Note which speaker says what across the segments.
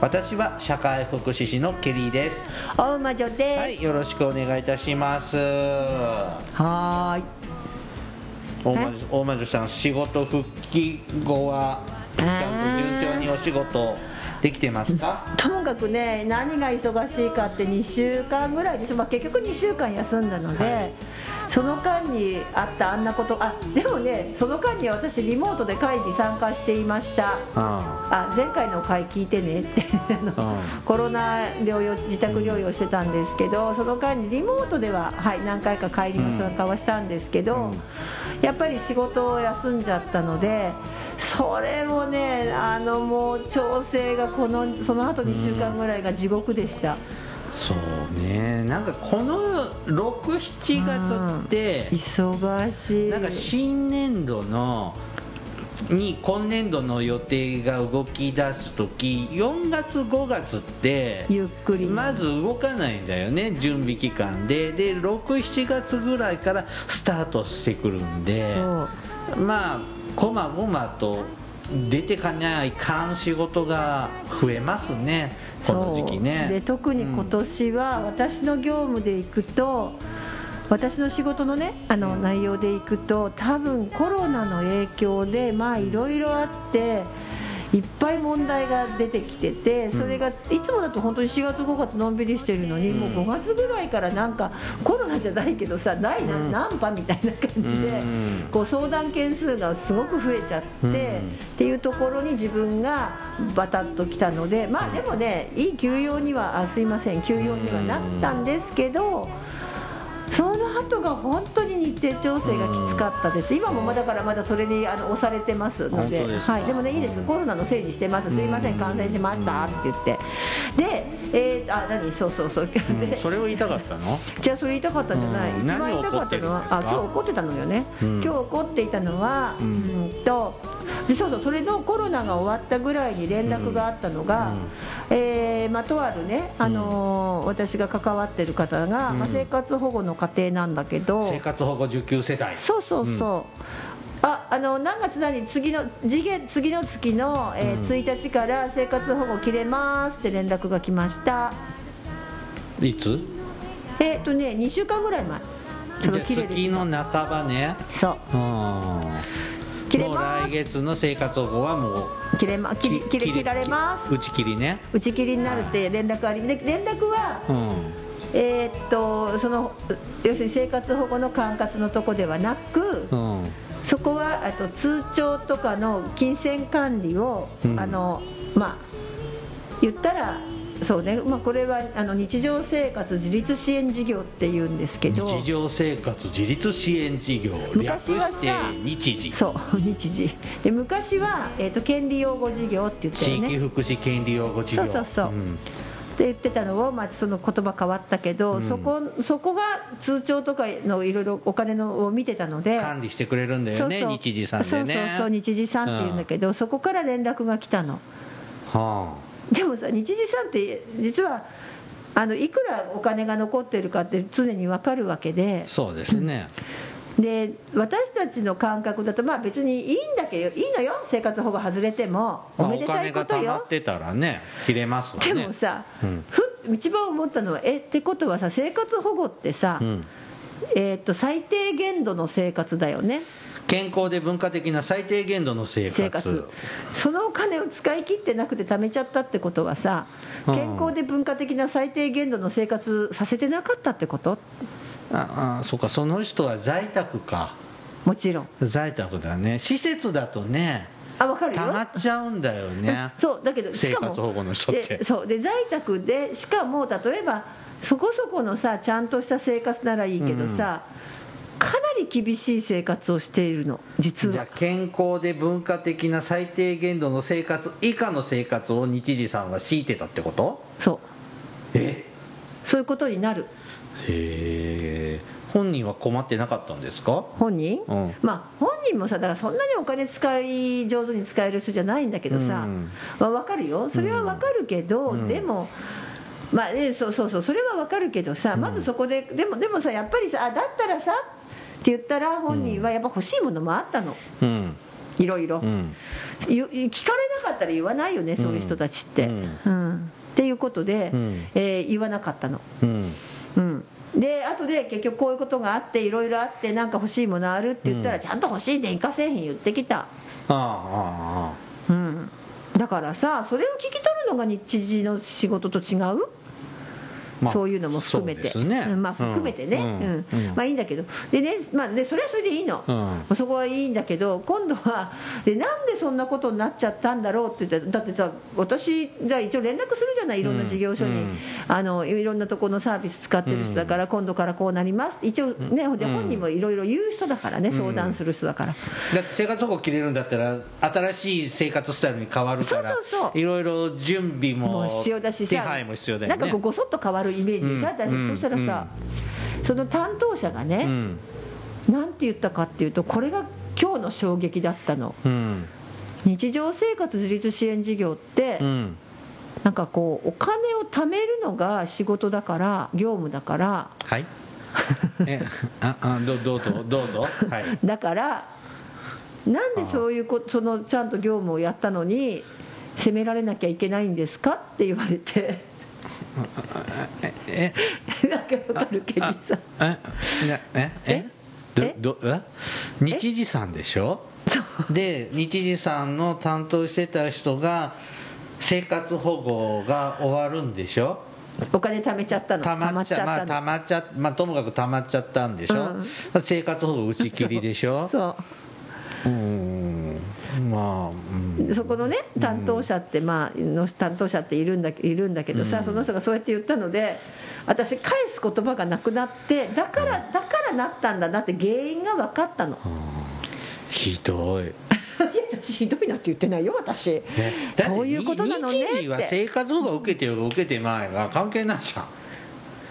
Speaker 1: 私は社会福祉士のケリーです
Speaker 2: 大馬女です。
Speaker 1: はいよろしくお願いいたします
Speaker 2: はーい。
Speaker 1: 大魔女大魔女さん仕事復帰後はちゃんと順調にお仕事できてますか？
Speaker 2: ともかくね何が忙しいかって2週間ぐらいでしょ、まあ、結局2週間休んだので、
Speaker 1: はい。
Speaker 2: その間にあったあんなことあでもねその間に私リモートで会議参加していました。
Speaker 1: あ
Speaker 2: あ。前回の回聞いてねってあの
Speaker 1: あ
Speaker 2: コロナ療養自宅療養してたんですけどその間にリモートでは、はい、何回か帰りの参加はしたんですけど、
Speaker 1: うん。
Speaker 2: やっぱり仕事を休んじゃったのでそれもねあのもう調整がこのその後2週間ぐらいが地獄でした、
Speaker 1: そうね。なんかこの67月って
Speaker 2: 忙しい。
Speaker 1: なんか新年度のに今年度の予定が動き出す時4月5月って
Speaker 2: ゆっくり
Speaker 1: まず動かないんだよね準備期間で。で67月ぐらいからスタートしてくるんで。まあこまごまと出てかないかん仕事が増えますねこの時期ね。
Speaker 2: で特に今年は私の業務で行くと私の仕事のねあの内容でいくと多分コロナの影響でまあいろいろあっていっぱい問題が出てきててそれがいつもだと本当に4月5月のんびりしてるのに、もう5月ぐらいからなんかコロナじゃないけどさ第何何波みたいな感じで、
Speaker 1: うん。
Speaker 2: こう相談件数がすごく増えちゃって、
Speaker 1: うん。
Speaker 2: っていうところに自分がバタッと来たのでまあでもねいい休養にはあすいません休養にはなったんですけど。その後が本当に日程調整がきつかったです、今もまあだからまだそれにあの押されてますので。
Speaker 1: で
Speaker 2: はい、でもね、いいです、コロナのせいにしてます、すいません、感染しましたって言って、で、えー、あ何、そうそうそう、
Speaker 1: うん。
Speaker 2: で
Speaker 1: それを言いたかったの？
Speaker 2: じゃあそれ言いたかったんじゃない、
Speaker 1: うん。
Speaker 2: 一番言いたかったのはあ今日怒ってたのよね、
Speaker 1: うん。
Speaker 2: 今日怒っていたのは、
Speaker 1: う
Speaker 2: うんん、とでそうそうそれのコロナが終わったぐらいに連絡があったのが、えーまあ、とあるね、あのー私が関わってる方が、まあ、生活保護の家庭なんだけど、
Speaker 1: 生活保護受給世帯。
Speaker 2: そうそうそう、ああの何月何次の次元次の月の、えー1日から生活保護切れますって連絡が来ました。
Speaker 1: いつ？
Speaker 2: えっ、とね2週間ぐらい前。その
Speaker 1: 月の半ばね。
Speaker 2: そう。
Speaker 1: うん。
Speaker 2: 切れます。
Speaker 1: 来月の生活保護はもう
Speaker 2: 切れま切り切れ切られます。
Speaker 1: 打ち切りね。
Speaker 2: 打ち切りになるって連絡ありで連絡は
Speaker 1: うん
Speaker 2: えーっとその要するに生活保護の管轄のとこではなく
Speaker 1: うん。
Speaker 2: そこはあと通帳とかの金銭管理を、
Speaker 1: うん。
Speaker 2: あのまあ言ったらそうね、まあ、これはあの日常生活自立支援事業っていうんですけど
Speaker 1: 日常生活自立支援事業略
Speaker 2: 昔はさ
Speaker 1: して日時。
Speaker 2: そう日時。で昔は、えーっと権利擁護事業って言った
Speaker 1: 地
Speaker 2: よね。
Speaker 1: 域福祉権利擁護事業。
Speaker 2: そうそうそうんって言ってたのを、まあ、その言葉変わったけど、
Speaker 1: うん。
Speaker 2: そこそこが通帳とかのいろいろお金のを見てたので
Speaker 1: 管理してくれるんだよね
Speaker 2: そうそう。
Speaker 1: 日時さんでね。
Speaker 2: そうそうそう日時さんって言うんだけど、そこから連絡が来たの。
Speaker 1: は
Speaker 2: でもさ日時さんって実はあのいくらお金が残ってるかって常に分かるわけで。
Speaker 1: あそうですね
Speaker 2: で私たちの感覚だとまあ別にいいんだけどいいのよ生活保護外れてもおめでたいことよ。
Speaker 1: 貯まってたらね切れますわね。
Speaker 2: でもさ、
Speaker 1: うん。
Speaker 2: ふっ一番思ったのはえってことはさ生活保護ってさ、
Speaker 1: うん。
Speaker 2: えーっと最低限度の生活だよね。
Speaker 1: 健康で文化的な最低限度の生活。
Speaker 2: 生活。そのお金を使い切ってなくて貯めちゃったってことはさ
Speaker 1: うん。
Speaker 2: 健康で文化的な最低限度の生活させてなかったってこと？
Speaker 1: ああそうかその人は在宅か。
Speaker 2: もちろん。
Speaker 1: 在宅だね。施設だとね
Speaker 2: あ分かるよ。
Speaker 1: 溜まっちゃうんだよね。
Speaker 2: そうだけどしかも
Speaker 1: 生活保護の人って。
Speaker 2: でそうで在宅でしかも例えばそこそこのさちゃんとした生活ならいいけどさ、かなり厳しい生活をしているの実
Speaker 1: じゃあ
Speaker 2: は
Speaker 1: 健康で文化的な最低限度の生活以下の生活を日時さんは強いてたってこと？
Speaker 2: そう。
Speaker 1: え？
Speaker 2: そういうことになる
Speaker 1: へえ本人は困ってなかったんですか？
Speaker 2: 本人、
Speaker 1: うん。
Speaker 2: まあ本人もさだからそんなにお金使い上手に使える人じゃないんだけどさ、
Speaker 1: うん。
Speaker 2: まあ、分かるよ。それは分かるけど、
Speaker 1: うん。
Speaker 2: でもまあねそうそうそうそれは分かるけどさ、まずそこででもでもさやっぱりさあだったらさって言ったら本人はやっぱ欲しいものもあったの。
Speaker 1: うん。
Speaker 2: いろいろ、
Speaker 1: うん。
Speaker 2: ゆ聞かれなかったら言わないよねそういう人たちって、っていうことで、
Speaker 1: うん。
Speaker 2: えー言わなかったので後で結局こういうことがあっていろいろあってなんか欲しいものあるって言ったら、
Speaker 1: うん
Speaker 2: ちゃんと欲しい電化製品言ってきた、
Speaker 1: あああ。
Speaker 2: うん、だからさそれを聞き取るのが日時の仕事と違う、
Speaker 1: まあ
Speaker 2: そういうのも含めて。
Speaker 1: そう
Speaker 2: んまあ、含めてね、
Speaker 1: う
Speaker 2: うん。まあいいんだけど。でね、まあ、でそれはそれでいいの、
Speaker 1: うん。
Speaker 2: そこはいいんだけど今度はでなんでそんなことになっちゃったんだろうって言ってだってさ私が一応連絡するじゃないいろんな事業所に、
Speaker 1: うん。
Speaker 2: あのいろんなところのサービス使ってる人だから、今度からこうなります。一応ね、で
Speaker 1: うん。
Speaker 2: 本人もいろいろ言う人だからね、
Speaker 1: ん。
Speaker 2: 相談する人だから、
Speaker 1: だって生活保護切れるんだったら新しい生活スタイルに変わるから
Speaker 2: そうそうそう。
Speaker 1: いろいろ準備も
Speaker 2: 必要だしさ。
Speaker 1: 手配も必要だよね。
Speaker 2: なんかこうごそっと変わるイメージでしょ、
Speaker 1: うん。
Speaker 2: 私、
Speaker 1: うん。
Speaker 2: そしたらさ、その担当者がね、
Speaker 1: うん。
Speaker 2: なんて言ったかっていうとこれが今日の衝撃だったの。
Speaker 1: うん。
Speaker 2: 日常生活自立支援事業って、
Speaker 1: うん。
Speaker 2: なんかこうお金を貯めるのが仕事だから業務だから
Speaker 1: はい。えああどどうぞどうぞ。はい。
Speaker 2: だからなんでそういうこそのちゃんと業務をやったのに責められなきゃいけないんですか？って言われて
Speaker 1: え
Speaker 2: なんかわかるけどさ
Speaker 1: えええ
Speaker 2: え
Speaker 1: どどえ日時さんでしょ
Speaker 2: そう
Speaker 1: で日時さんの担当してた人が生活保護が終わるんでしょ
Speaker 2: お金貯めちゃったの
Speaker 1: たまっちゃまあ
Speaker 2: た
Speaker 1: まっちゃまあともかくたまっちゃったんでしょ、
Speaker 2: うん
Speaker 1: 生活保護打ち切りでしょ
Speaker 2: そう
Speaker 1: ーんまあ、うん。
Speaker 2: そこのね担当者って、まあの担当者っているんだいるんだけどさ、
Speaker 1: うん。
Speaker 2: その人がそうやって言ったので私返す言葉がなくなってだからだからなったんだなって原因が分かったの。
Speaker 1: ひどい。
Speaker 2: ひどいなって言ってないよ私。そういうことなのね
Speaker 1: 日時は生活保護受けてようが受けてまいが関係ないじゃん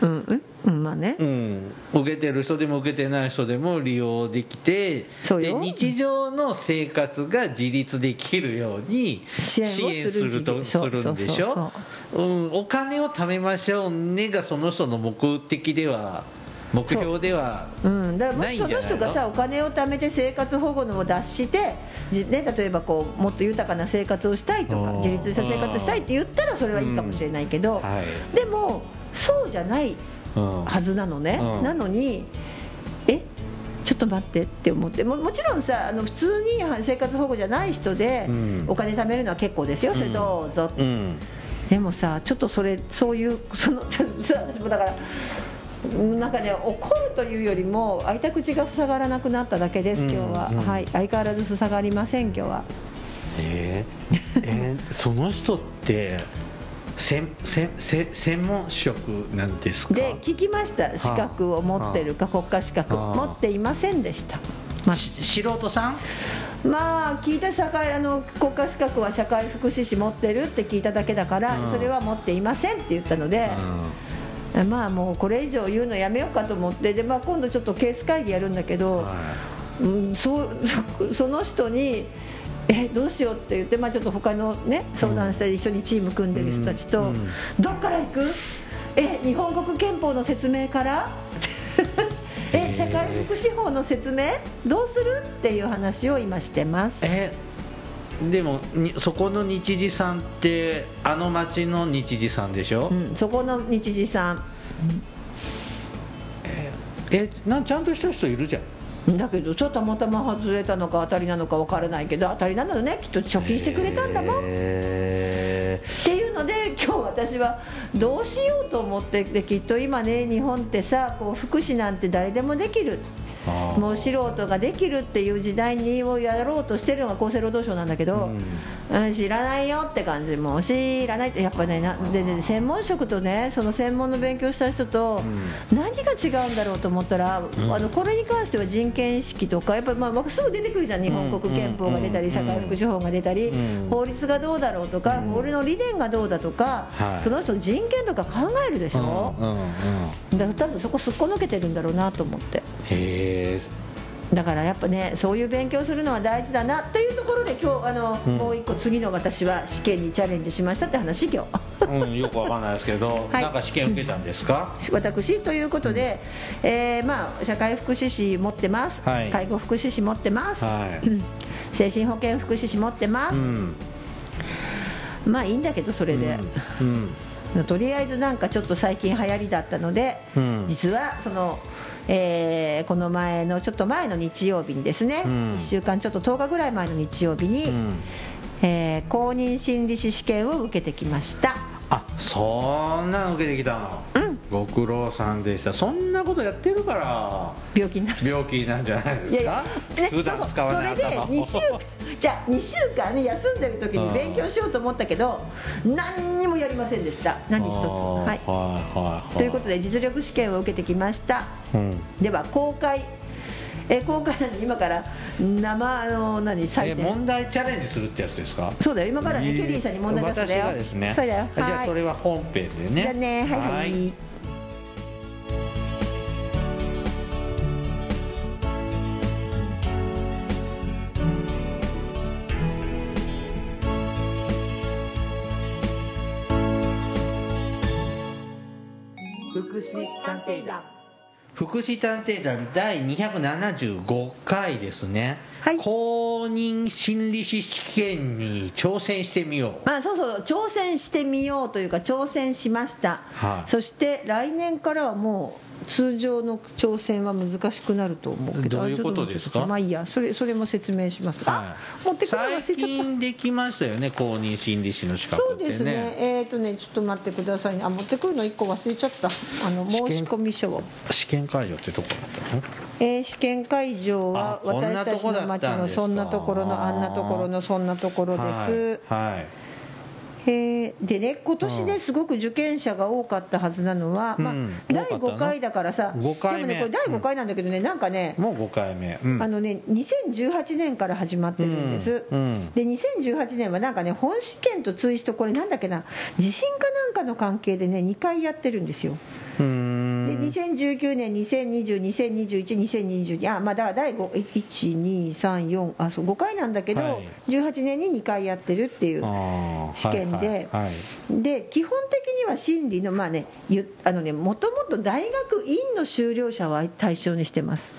Speaker 2: うんうんうんまあね。
Speaker 1: うん、受けてる人でも受けてない人でも利用できてで日常の生活が自立できるように
Speaker 2: 支援をする
Speaker 1: とするんでしょ？
Speaker 2: そ
Speaker 1: うんお金を貯めましょうねがその人の目的では目標では
Speaker 2: う。ん、だからもしその人がさお金を貯めて生活保護のを脱して、じね、例えばこうもっと豊かな生活をしたいとか
Speaker 1: うん
Speaker 2: 自立した生活したいって言ったらそれはいいかもしれないけど、
Speaker 1: はい。
Speaker 2: でもそうじゃない
Speaker 1: うん
Speaker 2: はずなのね、
Speaker 1: うん。
Speaker 2: なのにえちょっと待ってって思って。ももちろんさあの普通に生活保護じゃない人で
Speaker 1: うん。
Speaker 2: お金貯めるのは結構ですよ。それどうぞ、
Speaker 1: うん。
Speaker 2: でもさちょっとそれそういうそのさ 私もだからうんなんかね怒るというよりも開いた口が塞がらなくなっただけです今日は、
Speaker 1: うんうん。
Speaker 2: はい。相変わらず塞がりません今日は。
Speaker 1: えー？えー？その人って専専専専門職なんですか？
Speaker 2: で聞きました。資格を持ってるか国家資格
Speaker 1: はあ。
Speaker 2: 持っていませんでした、ま
Speaker 1: し素人さん？
Speaker 2: まあ聞いた社会あの国家資格は社会福祉士持ってるって聞いただけだから、
Speaker 1: うん。
Speaker 2: それは持っていませんって言ったので、まあもうこれ以上言うのやめようかと思ってで、まあ、今度ちょっとケース会議やるんだけど、
Speaker 1: は
Speaker 2: うん、そうそ その人にえどうしようって言って、まあ、ちょっと他のね相談したり一緒にチーム組んでる人たちと、
Speaker 1: うん。うん
Speaker 2: どっから行く？え日本国憲法の説明から？え社会福祉法の説明？どうする？っていう話を今してます。
Speaker 1: えでもにそこの日時さんってあの町の日時さんでしょ、
Speaker 2: うん、そこの日時さん。
Speaker 1: えなんちゃんとした人いるじゃん
Speaker 2: だけどちょっとたまたま外れたのか当たりなのか分からないけど当たりなのよね。きっと貯金してくれたんだもん。
Speaker 1: へ
Speaker 2: っていうので今日私はどうしようと思ってできっと今ね日本ってさこう福祉なんて誰でもできるもう素人ができるっていう時代にをやろうとしてるのが厚生労働省なんだけど、うん。知らないよって感じもう知らないってやっぱねなでで専門職とねその専門の勉強した人と何が違うんだろうと思ったら、あのこれに関しては人権意識とかやっぱまあまあすぐ出てくるじゃん日本国憲法が出たり
Speaker 1: うん
Speaker 2: 社会福祉法が出たり
Speaker 1: うん。
Speaker 2: 法律がどうだろうとか
Speaker 1: うん。
Speaker 2: 俺の理念がどうだとか
Speaker 1: はい。
Speaker 2: その人の人権とか考えるでしょ？
Speaker 1: うんうんうん。
Speaker 2: だから多分そこすっこ抜けてるんだろうなと思って。
Speaker 1: へえ
Speaker 2: だからやっぱねそういう勉強するのは大事だなっていうところで今日あの、
Speaker 1: うん。
Speaker 2: もう一個次の私は試験にチャレンジしましたって話今日。
Speaker 1: うん、よくわかんないですけど、
Speaker 2: はい。
Speaker 1: なんか試験受けたんですか、
Speaker 2: 私ということで、えーまあ、社会福祉士持ってます、
Speaker 1: はい。
Speaker 2: 介護福祉士持ってます、
Speaker 1: はい。
Speaker 2: うん。精神保健福祉士持ってます、
Speaker 1: うん。
Speaker 2: まあいいんだけどそれで、
Speaker 1: うん。
Speaker 2: とりあえずなんかちょっと最近流行りだったので、
Speaker 1: うん。
Speaker 2: 実はその、えーこの前のちょっと前の日曜日にですね、
Speaker 1: うん。
Speaker 2: 1週間ちょっと10日ぐらい前の日曜日に、
Speaker 1: うん。
Speaker 2: えー公認心理師試験を受けてきました
Speaker 1: あそんなの受けてきたの、ご苦労さんでした。そんなことやってるから。
Speaker 2: 病気になる。
Speaker 1: 病気なんじゃないですか？
Speaker 2: ね
Speaker 1: 普段使わない
Speaker 2: そうそう。
Speaker 1: 頭を
Speaker 2: それで2週 じゃあ2週間ね休んでる時に勉強しようと思ったけど何にもやりませんでした。何一つ。
Speaker 1: あー
Speaker 2: はい。
Speaker 1: はいはいはい。
Speaker 2: ということで実力試験を受けてきました。
Speaker 1: うん。
Speaker 2: では公開え公開なんで今から生あの何採
Speaker 1: え
Speaker 2: 点
Speaker 1: 問題チャレンジするってやつですか？
Speaker 2: そうだよ。今からね、
Speaker 1: えー
Speaker 2: ケリーさんに問題出すんだよ。
Speaker 1: 私がですね。
Speaker 2: そうだよ。
Speaker 1: じゃあ
Speaker 2: はい。
Speaker 1: それは本編でね。
Speaker 2: じゃあねはい。はい。
Speaker 1: 福祉探偵団福祉探偵団第275回ですね、
Speaker 2: はい。
Speaker 1: 公認心理師試験に挑戦してみよう。
Speaker 2: まあそうそう。挑戦してみようというか挑戦しました、
Speaker 1: はい。
Speaker 2: そして来年からはもう通常の挑戦は難しくなると思うけど。
Speaker 1: どういうことですか？
Speaker 2: まあいいや。それそれも説明します、
Speaker 1: はい。
Speaker 2: あ持ってくるの忘れ
Speaker 1: 最
Speaker 2: ちゃった。
Speaker 1: 近できましたよね公認心理師の資格
Speaker 2: そう
Speaker 1: ってね。
Speaker 2: ですね。えっ、とねちょっと待ってくださいね。あ持ってくるの1個忘れちゃった。あの申し込み書を。
Speaker 1: 試験会場ってどこだったの？
Speaker 2: えー試験会場は私たちの町のそんなところのあんなところのそんなところです、
Speaker 1: はい、はい。
Speaker 2: えーでね今年ねすごく受験者が多かったはずなのは、まあ
Speaker 1: うん。
Speaker 2: 第
Speaker 1: 多かったな。
Speaker 2: 5回だからさ
Speaker 1: 5回目。
Speaker 2: でもねこれ第5回なんだけどね、なんかね、
Speaker 1: もう5回目、うん。
Speaker 2: あのね2018年から始まってるんです、
Speaker 1: うん。うん。
Speaker 2: で2018年はなんかね本試験と追試とこれなんだっけな地震かなんかの関係でね2回やってるんですよで2019年2020、2021、2022あまあだ第123あそう5回なんだけど、
Speaker 1: はい。
Speaker 2: 18年に2回やってるっていう試験で。
Speaker 1: はいはいはい。
Speaker 2: で基本的には心理のまあねゆあのねもともと大学院の修了者は対象にしてます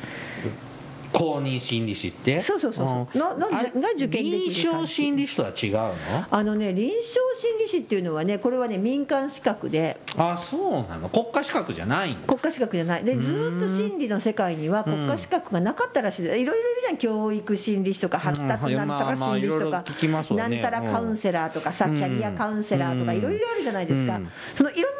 Speaker 1: 公認心理師って？
Speaker 2: そうそうそうそう。ん。ののが受験できる
Speaker 1: 臨床心理師とは違うの？
Speaker 2: あのね臨床心理士っていうのはねこれはね民間資格で。
Speaker 1: あそうなの？国家資格じゃない
Speaker 2: 国家資格じゃない。でずーっと心理の世界には国家資格がなかったらしい。いろいろいるじゃん。教育心理士とか発達
Speaker 1: うん。
Speaker 2: なんとか心理士と
Speaker 1: まあまあますわね。
Speaker 2: なんたらカウンセラーとかさキ
Speaker 1: うん。
Speaker 2: ャリアカウンセラーとか
Speaker 1: うん。
Speaker 2: いろいろあるじゃないですか。
Speaker 1: うん。
Speaker 2: そのいろん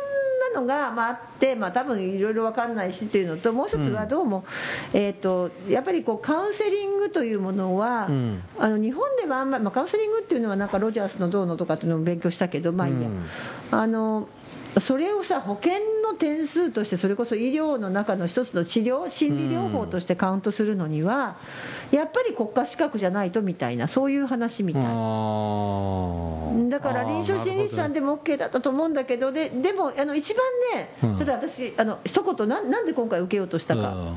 Speaker 2: なのがまああってまあ多分いろいろ分かんないしっていうのともう一つはどうもえーとやっぱりこうカウンセリングというものは
Speaker 1: うん。
Speaker 2: あの日本ではあんまりまあカウンセリングっていうのはなんかロジャースのどうのとかっていうのを勉強したけどまあいいや。
Speaker 1: うん。
Speaker 2: あのそれをさ保険の点数としてそれこそ医療の中の一つの治療心理療法としてカウントするのにはやっぱり国家資格じゃないとみたいなそういう話みたいだから臨床心理士さんでも OK だったと思うんだけどででもあの一番ね、
Speaker 1: うん。
Speaker 2: ただ私あの一言なんなんで今回受けようとしたか、あ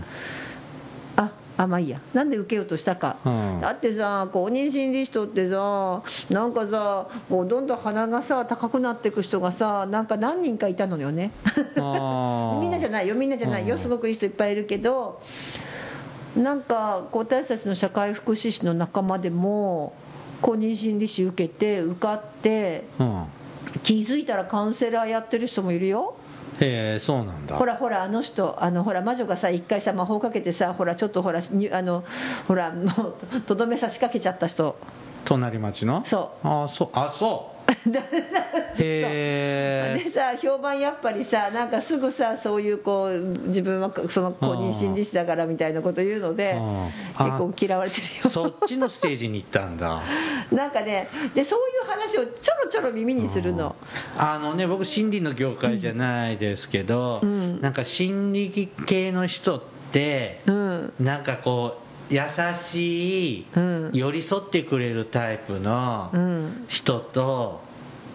Speaker 2: あまあいいや。なんで受けようとしたか、
Speaker 1: うん。
Speaker 2: だってさ公認心理師とってさなんかさこうどんどん鼻がさ高くなっていく人がさなんか何人かいたのよね。みんなじゃないよみんなじゃないよ。
Speaker 1: うん。
Speaker 2: すごくいい人いっぱいいるけどなんかこう私たちの社会福祉士の仲間でも公認心理師受けて受かって
Speaker 1: うん。
Speaker 2: 気づいたらカウンセラーやってる人もいるよ
Speaker 1: へえそうなんだ。
Speaker 2: ほらほらあの人あのほら魔女がさ一回さ魔法かけてさほらちょっとほらにあのほらもうとどめ差しかけちゃった人。
Speaker 1: 隣町の？
Speaker 2: そう。
Speaker 1: あそう。あそ へえ
Speaker 2: でさ評判やっぱりさなんかすぐさそういうこう自分はその公認心理師だからみたいなこと言うので
Speaker 1: うん。
Speaker 2: 結構嫌われてるよ。
Speaker 1: そっちのステージに行ったんだ。
Speaker 2: なんかねでそういう話をちょろちょろ耳にするの。
Speaker 1: あのね僕心理の業界じゃないですけど、
Speaker 2: ん。
Speaker 1: なんか心理系の人って、
Speaker 2: うん。
Speaker 1: なんかこう優しい、
Speaker 2: うん
Speaker 1: 寄り添ってくれるタイプの
Speaker 2: うん
Speaker 1: 人と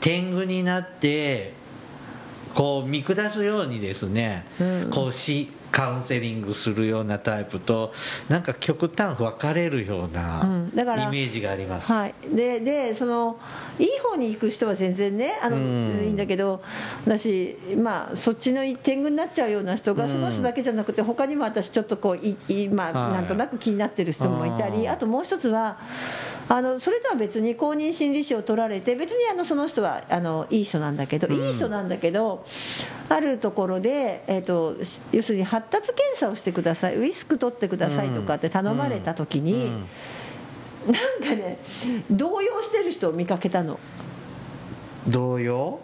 Speaker 1: 天狗になってこう見下すようにですね、
Speaker 2: うん。
Speaker 1: こうしカウンセリングするようなタイプとなんか極端分かれるようなイメージがあります、
Speaker 2: はい、ででそのいい方に行く人は全然ねあの、
Speaker 1: うん。
Speaker 2: いいんだけど私、まあ、そっちの天狗になっちゃうような人が、
Speaker 1: うん。
Speaker 2: その人だけじゃなくて他にも私ちょっとこういい、まあ
Speaker 1: はい。
Speaker 2: なんとなく気になってる人もいたり
Speaker 1: あ
Speaker 2: ともう一つはあのそれとは別に公認心理師を取られて別にあのその人はあのいい人なんだけど、
Speaker 1: うん。
Speaker 2: いい人なんだけどあるところで、えー、とし要するに発達検査をしてくださいウィスク取ってくださいとかって頼まれた時に。
Speaker 1: うん。
Speaker 2: なんかね動揺してる人を見かけたの。
Speaker 1: 動揺？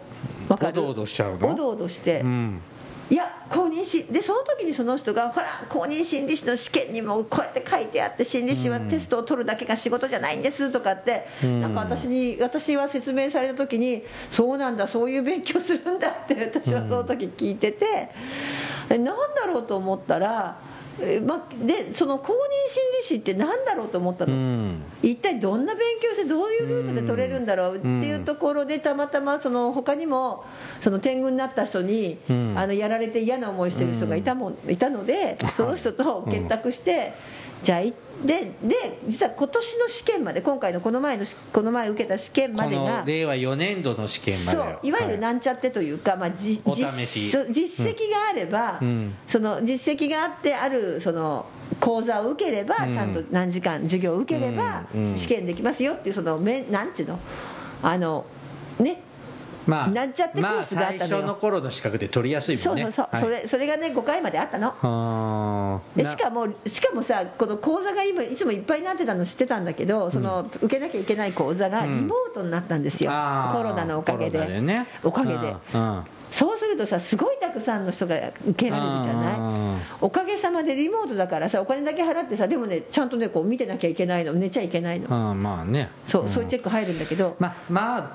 Speaker 2: わかる？
Speaker 1: おどおどしちゃうの？
Speaker 2: おどおどして、
Speaker 1: うん
Speaker 2: いや公認心。でその時にその人がほら公認心理師の試験にもこうやって書いてあって心理師はテストを取るだけが仕事じゃないんですとかって、
Speaker 1: うん。
Speaker 2: なんか私に 私は説明された時にそうなんだそういう勉強するんだって私はその時聞いてて、えなんだろうと思ったらえま、でその公認心理師って何だろうと思った
Speaker 1: う
Speaker 2: の。
Speaker 1: ん。
Speaker 2: 一体どんな勉強してどういうルートで取れるんだろうっていうところでたまたまその他にもその天狗になった人に
Speaker 1: うん。
Speaker 2: あのやられて嫌な思いしてる人がいたもんいたのでその人と結託してじゃあい。でで実は今年の試験まで今回のこの前のしこの前受けた試験までが
Speaker 1: 令和4年度の試験まで
Speaker 2: そういわゆるなんちゃってというか、まあ、じ実実績があれば、
Speaker 1: うん。
Speaker 2: その実績があってあるその講座を受ければ、
Speaker 1: うん。
Speaker 2: ちゃんと何時間授業を受ければ、試験できますよっていうそのめなんていうの？あのね
Speaker 1: まあ
Speaker 2: なんちゃってコースがあったのよ。
Speaker 1: まあ、最初の頃の資格で取りやすいもんね。
Speaker 2: そうそうそう、
Speaker 1: はい。
Speaker 2: それそれがね5回まであったの。でしかもしかもさこの講座が今いつもいっぱいになってたの知ってたんだけどその、受けなきゃいけない講座がリモートになったんですよ、
Speaker 1: あー
Speaker 2: コロナのおかげで。
Speaker 1: ね。
Speaker 2: おかげで。
Speaker 1: うん。うん
Speaker 2: そうするとさすごいたくさんの人が受けられるじゃない？
Speaker 1: うん。
Speaker 2: おかげさまでリモートだからさお金だけ払ってさでもねちゃんとねこう見てなきゃいけないの寝ちゃいけないの。
Speaker 1: うんまあね。
Speaker 2: そう、
Speaker 1: ん。
Speaker 2: そういうチェック入るんだけど。
Speaker 1: まあまあ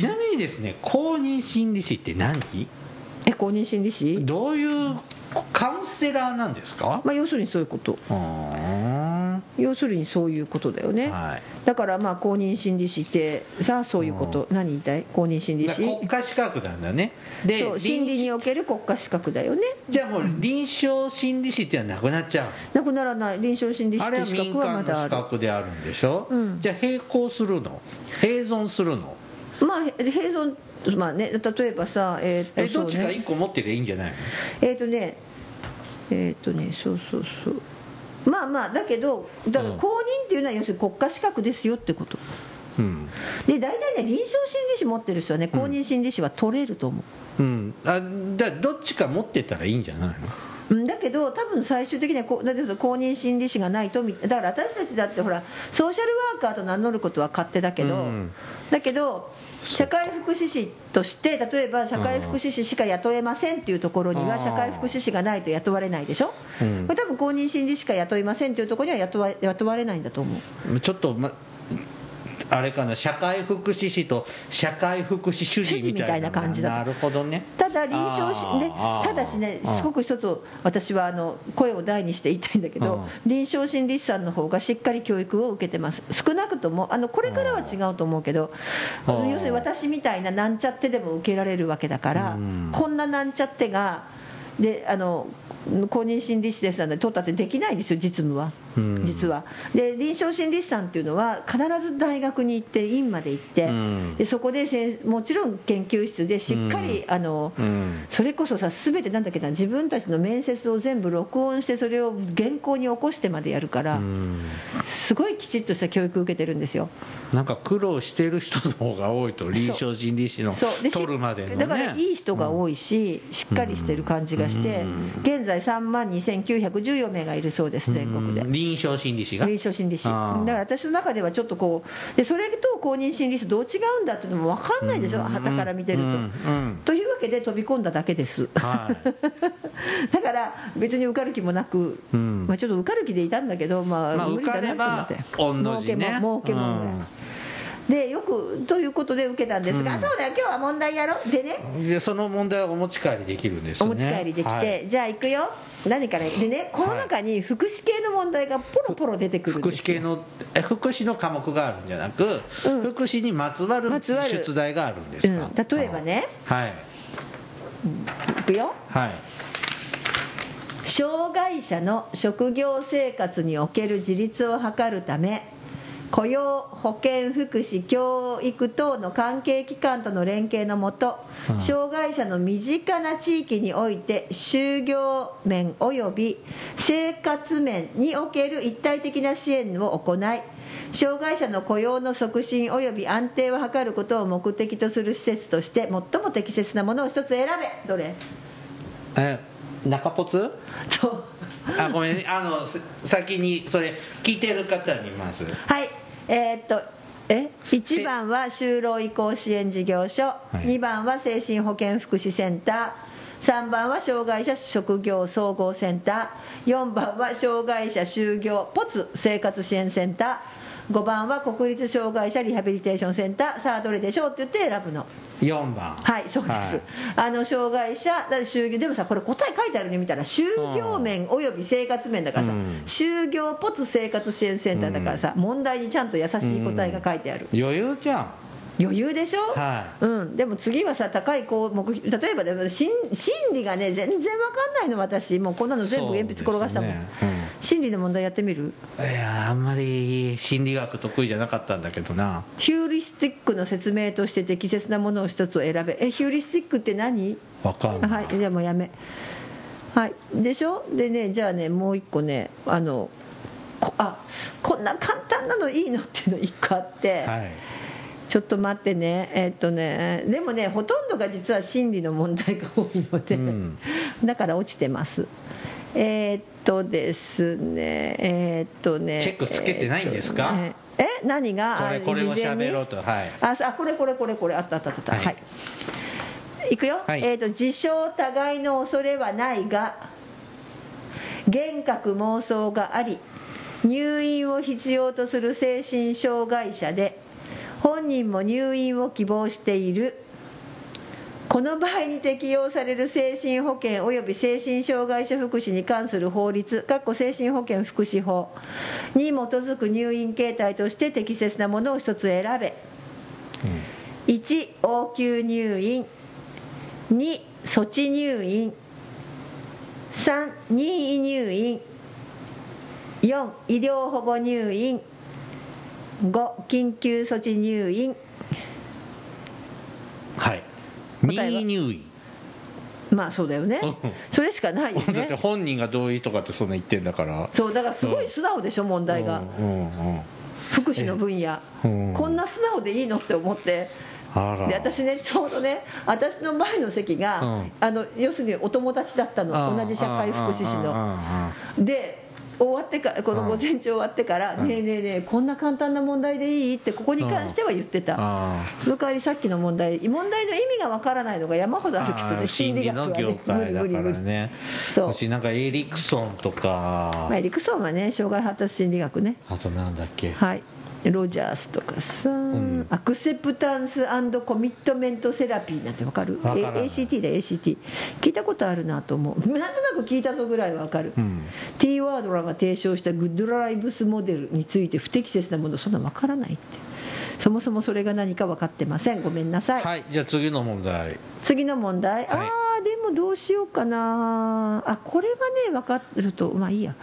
Speaker 1: ちなみにですね公認心理師って何？
Speaker 2: え公認心理師、
Speaker 1: どういうカウンセラーなんですか？
Speaker 2: まあ、要するにそういうこと。要するにそういうことだよね、
Speaker 1: はい。
Speaker 2: だからまあ公認心理師ってさあそういうこと、何言いたい？公認心理師？
Speaker 1: 国家資格なんだね。で
Speaker 2: そう心理
Speaker 1: 臨
Speaker 2: における国家資格だよね。
Speaker 1: じゃあもう臨床心理師っていうのはなくなっちゃう？
Speaker 2: なくならない。臨床心理師っていう資
Speaker 1: あれは民
Speaker 2: 格はま
Speaker 1: 間の資
Speaker 2: だある
Speaker 1: 格であるんでしょ、
Speaker 2: うん。
Speaker 1: じゃあ並行するの？併存するの？
Speaker 2: まあへ併存まあね例えばさえーっと
Speaker 1: えどっちか
Speaker 2: そうね
Speaker 1: 1個持ってりゃいいんじゃないの？
Speaker 2: えーっ、とねえーっ、とねそうそうそう。まあまあだけどだから
Speaker 1: うん。
Speaker 2: 公認っていうのは要するに国家資格ですよってこと。
Speaker 1: うん。
Speaker 2: で大体ね臨床心理士持ってる人はね公認心理士は取れると思う、
Speaker 1: うん。あだどっちか持ってたらいいんじゃないの？
Speaker 2: うんだけど多分最終的にはこうだけど公認心理士がないとみだから私たちだってほらソーシャルワーカーと名乗ることは勝手だけど、
Speaker 1: うん。
Speaker 2: だけど社会福祉士として例えば社会福祉士しか雇えませんっていうところには社会福祉士がないと雇われないでしょ、
Speaker 1: うん。
Speaker 2: これ多分公認心理士しか雇いませんっていうところには雇わ雇われないんだと思う。
Speaker 1: ちょっと、ま、あれかな社会福祉士と社会福祉主事みたいな
Speaker 2: 感じだ
Speaker 1: な。るほどね。
Speaker 2: ただ臨床しで
Speaker 1: あー
Speaker 2: ただしねすごく一つ私はあの声を大にして言いたいんだけど臨床心理士さんの方がしっかり教育を受けてます。少なくともあのこれからは違うと思うけど
Speaker 1: あー
Speaker 2: 要するに私みたいななんちゃってでも受けられるわけだから
Speaker 1: うん。
Speaker 2: こんななんちゃってがであの公認心理士ですなんて取ったってできないですよ実務は。
Speaker 1: うん
Speaker 2: 実は。で臨床心理士さんっていうのは必ず大学に行って院まで行って
Speaker 1: うん。
Speaker 2: でそこでもちろん研究室でしっかりあの
Speaker 1: うん。
Speaker 2: それこそさ全てなんだっけな自分たちの面接を全部録音してそれを原稿に起こしてまでやるから
Speaker 1: うん。
Speaker 2: すごいきちっとした教育を受けてるんですよ
Speaker 1: なんか苦労してる人の方が多いと臨床心理士の取るまでのね。
Speaker 2: だからいい人が多いし、しっかりしてる感じがして、現在3万2914名がいるそうです全国で。
Speaker 1: うん臨床心理士が？
Speaker 2: 臨床心理士。だから私の中ではちょっとこうでそれと公認心理師どう違うんだっていうのも分かんないでしょはたから見てると、
Speaker 1: うん。うん。
Speaker 2: というわけで飛び込んだだけです。
Speaker 1: はい。
Speaker 2: だから別に受かる気もなく、
Speaker 1: うん。
Speaker 2: まあ、ちょっと受かる気でいたんだけど、まあ
Speaker 1: まあ
Speaker 2: 無理だなと思って。
Speaker 1: 受かれば御の字ね。
Speaker 2: 儲けも儲けも。ぐらい、でよくということで受けたんですが、
Speaker 1: うん。
Speaker 2: そうだよ今日は問題やろでね。
Speaker 1: うんでその問題はお持ち帰りできるんですね。
Speaker 2: お持ち帰りできて、
Speaker 1: はい。
Speaker 2: じゃあ行くよ。何からでねこの中に福祉系の問題がポロポロ出てくるん
Speaker 1: 福祉系のえ福祉の科目があるんじゃなく、
Speaker 2: うん。
Speaker 1: 福祉にまつわる
Speaker 2: まつわる。
Speaker 1: 出題があるんですか、
Speaker 2: うん。例えばね。
Speaker 1: はい。
Speaker 2: 行くよ。
Speaker 1: はい。
Speaker 2: 障害者の職業生活における自立を図るため雇用保健福祉教育等の関係機関との連携のもと、
Speaker 1: うん。
Speaker 2: 障害者の身近な地域において就業面及び生活面における一体的な支援を行い障害者の雇用の促進及び安定を図ることを目的とする施設として最も適切なものを一つ選べ。どれ？
Speaker 1: え中ポツ？
Speaker 2: そう。
Speaker 1: あごめんね。あのす先にそれ聞いてる方に見ます
Speaker 2: はい、えーっとえ？1番は就労移行支援事業所、
Speaker 1: い。
Speaker 2: 2番は精神保健福祉センター。3番は障害者職業総合センター。4番は障害者就業ポツ生活支援センター5番は国立障害者リハビリテーションセンター。さあどれでしょうって言って選ぶの。
Speaker 1: 4番。
Speaker 2: はいそうです、
Speaker 1: はい。
Speaker 2: あの障害者だ就業でもさこれ答え書いてあるの見たら就業面および生活面だからさ、
Speaker 1: うん。
Speaker 2: 就業ポツ生活支援センターだからさ、問題にちゃんと優しい答えが書いてある、
Speaker 1: 余裕じゃん
Speaker 2: 余裕でしょ、
Speaker 1: は
Speaker 2: うん、でも次はさ高い項目例えばで心心理がね全然わかんないの私。もうこんなの全部鉛筆転がしたもん、
Speaker 1: そうですね。
Speaker 2: 心理の問題やってみる？
Speaker 1: いやあんまり心理学得意じゃなかったんだけどな。
Speaker 2: ヒューリスティックの説明として適切なものを一つを選べ。えヒューリスティックって何？
Speaker 1: わかんない、
Speaker 2: はいじゃあもうやめ。はい。でしょ？でねじゃあねもう一個ねあのこあこんな簡単なのいいの？っていうの一個あって、
Speaker 1: はい
Speaker 2: ちょっと待ってね。えっとねでもねほとんどが実は心理の問題が多いので、
Speaker 1: うん。
Speaker 2: だから落ちてます。えーっとですねえーっとね
Speaker 1: チェックつけてないんですか？
Speaker 2: えー何が？
Speaker 1: これ
Speaker 2: あ
Speaker 1: これを
Speaker 2: 事前に？
Speaker 1: 喋ろうと。はい。
Speaker 2: あこれこれこれこれ。あったあったあった。
Speaker 1: はい。
Speaker 2: はい、い、くよ、
Speaker 1: はい。
Speaker 2: えー、と自傷互いの恐れはないが幻覚妄想があり入院を必要とする精神障害者で本人も入院を希望している。この場合に適用される精神保健及び精神障害者福祉に関する法律精神保健福祉法に基づく入院形態として適切なものを一つ選べ。1応急入院。2措置入院。3任意入院。4医療保護入院5緊急措置入院。
Speaker 1: はい。任意入院。
Speaker 2: まあそうだよね。
Speaker 1: うん。
Speaker 2: それしかないよ
Speaker 1: だって
Speaker 2: ね
Speaker 1: 本人が同意とかってそんな言ってんだから。
Speaker 2: そうだからすごい素直でしょ問題が。福祉の分野。
Speaker 1: うん。
Speaker 2: こんな素直でいいのって思って。で私ねちょうどね私の前の席が、
Speaker 1: うん。
Speaker 2: あの要するにお友達だったの。同じ社会福祉士の。
Speaker 1: の
Speaker 2: で終わってからこの午前中終わってから「
Speaker 1: うん。
Speaker 2: ねえねえねえこんな簡単な問題でいい?」ってここに関しては言ってた。
Speaker 1: あ
Speaker 2: その代わりさっきの問題。問題の意味がわからないのが山ほどあるけど
Speaker 1: あ
Speaker 2: ね
Speaker 1: 心理の業界だからね。
Speaker 2: そう。
Speaker 1: 私なんかエリクソンとか。
Speaker 2: まあ、エリクソンはね障害発達心理学ね。
Speaker 1: あとなんだっけ。
Speaker 2: はいロジャースとかさ、
Speaker 1: ん。
Speaker 2: アクセプタンスコミットメントセラピーなんてわかる？
Speaker 1: わからない
Speaker 2: A- ACT だ ACT 聞いたことあるなと思う。なんとなく聞いたぞぐらいわかる、
Speaker 1: うん。
Speaker 2: T ワードラが提唱したグッドライブスモデルについて不適切なものそんなわからないって。そもそもそれが何か分かってません。ごめんなさい、
Speaker 1: はいじゃあ次の問題。
Speaker 2: 次の問題、
Speaker 1: はい。
Speaker 2: ああでもどうしようかな。あこれはね分かるとまあいいや。